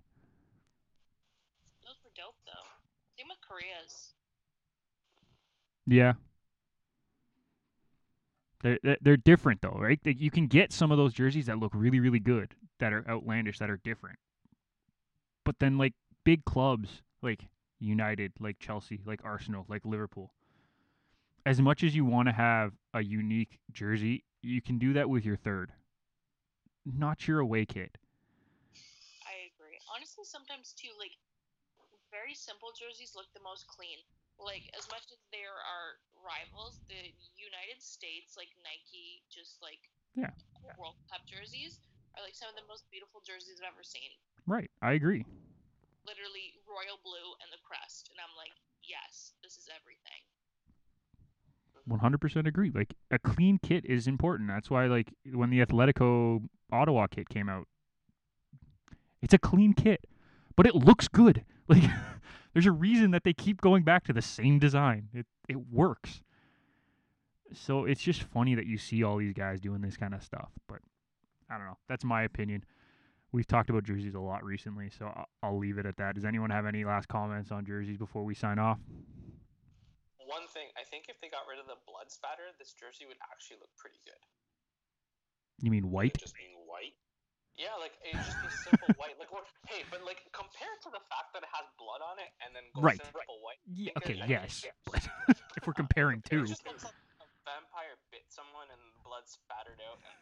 Those were dope though. Same with Korea's. Yeah. They're, they're they're different though, right? You can get some of those jerseys that look really really good, that are outlandish, that are different. But then like big clubs like United, like Chelsea, like Arsenal, like Liverpool. As much as you want to have a unique jersey, you can do that with your third. Not your away kit. I agree. Honestly, sometimes too, like very simple jerseys look the most clean. Like as much as there are rivals, the United States, like Nike, just like Yeah. World Cup jerseys, are like some of the most beautiful jerseys I've ever seen. Right. I agree. Literally royal blue and the crest, and I'm like, yes, this is everything. 100% agree. Like a clean kit is important. That's why like when the Atletico Ottawa kit came out, it's a clean kit, but it looks good. Like there's a reason that they keep going back to the same design. It it works. So it's just funny that you see all these guys doing this kind of stuff, but I don't know. That's my opinion. We've talked about jerseys a lot recently, so I'll, I'll leave it at that. Does anyone have any last comments on jerseys before we sign off? One thing, I think if they got rid of the blood spatter, this jersey would actually look pretty good. You mean white? Just being white. Yeah, like it just be simple white. Like, or, hey, but like compared to the fact that it has blood on it and then goes Right. simple white. Yeah, okay, yes. But if we're comparing It two, just looks like a vampire bit someone and blood spattered out. And...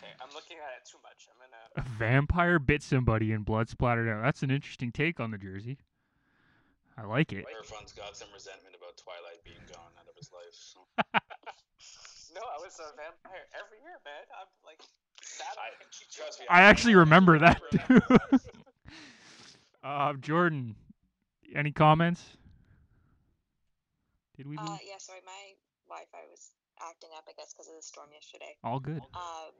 Okay, I'm looking at it too much. I'm gonna. a vampire bit somebody and blood splattered out. That's an interesting take on the jersey. I like it. Irfan's got some resentment about Twilight being gone out of his life. So. No, I was a vampire every year, man. I'm like sad. I- I trust me, I actually remember that too. uh, Jordan, any comments? Did we lose? Uh, yeah, sorry, my Wi-Fi was acting up, I guess, because of the storm yesterday. All good. Um,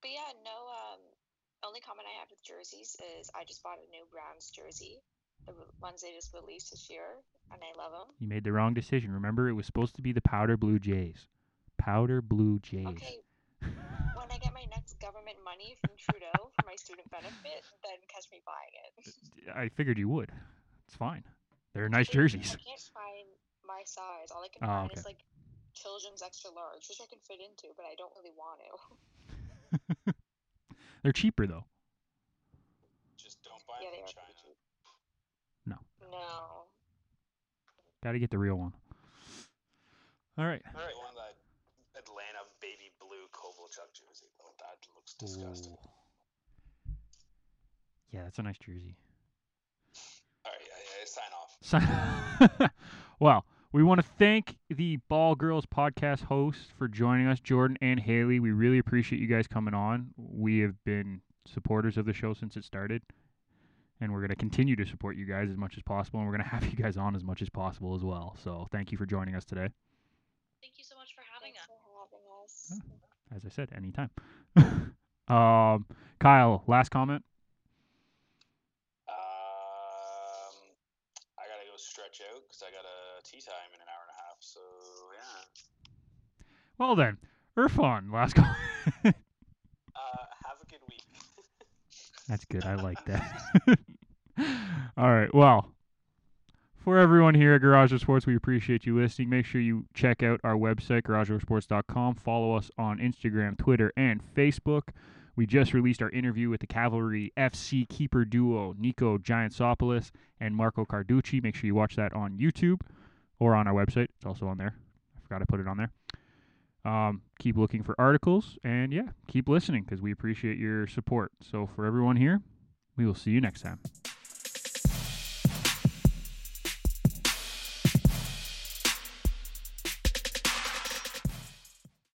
but yeah, no. Um, only comment I have with jerseys is I just bought a new Browns jersey, the ones they just released this year, and I love them. You made the wrong decision. Remember, it was supposed to be the powder blue jays. Powder blue jays. Okay, when I get my next government money from Trudeau for my student benefit, then catch me buying it. Uh, I figured you would. It's fine. They're nice jerseys. I can't find my my size. All I can Oh, find okay. is like children's extra large, which I can fit into, but I don't really want to. They're cheaper though. Just don't buy yeah, them they in are China. No. Got to get the real one. All right. All right. One that Atlanta baby blue Kovalchuk jersey. though. that looks disgusting. Ooh. Yeah, that's a nice jersey. All right, yeah, yeah, sign off. So, well, we want to thank the Ball Girls podcast hosts for joining us, Jordan and Haley. We really appreciate you guys coming on. We have been supporters of the show since it started, and we're going to continue to support you guys as much as possible, and we're going to have you guys on as much as possible as well. So, thank you for joining us today. Thank you so much for having Thanks us. for having us. As I said, anytime. um, Kyle, last comment. Um, I gotta go stretch out because I got a tee time in an hour and a half. So yeah. Well then, Irfan, last comment. Uh, have a good week. That's good. I like that. All right. Well, for everyone here at Garage Sports, we appreciate you listening. Make sure you check out our website, garageofsports.com. Follow us on Instagram, Twitter, and Facebook. We just released our interview with the Cavalry FC keeper duo, Niko Giantsopoulos and Marco Carducci. Make sure you watch that on YouTube or on our website. It's also on there. I forgot to put it on there. Um, keep looking for articles and yeah, keep listening because we appreciate your support. So for everyone here, we will see you next time.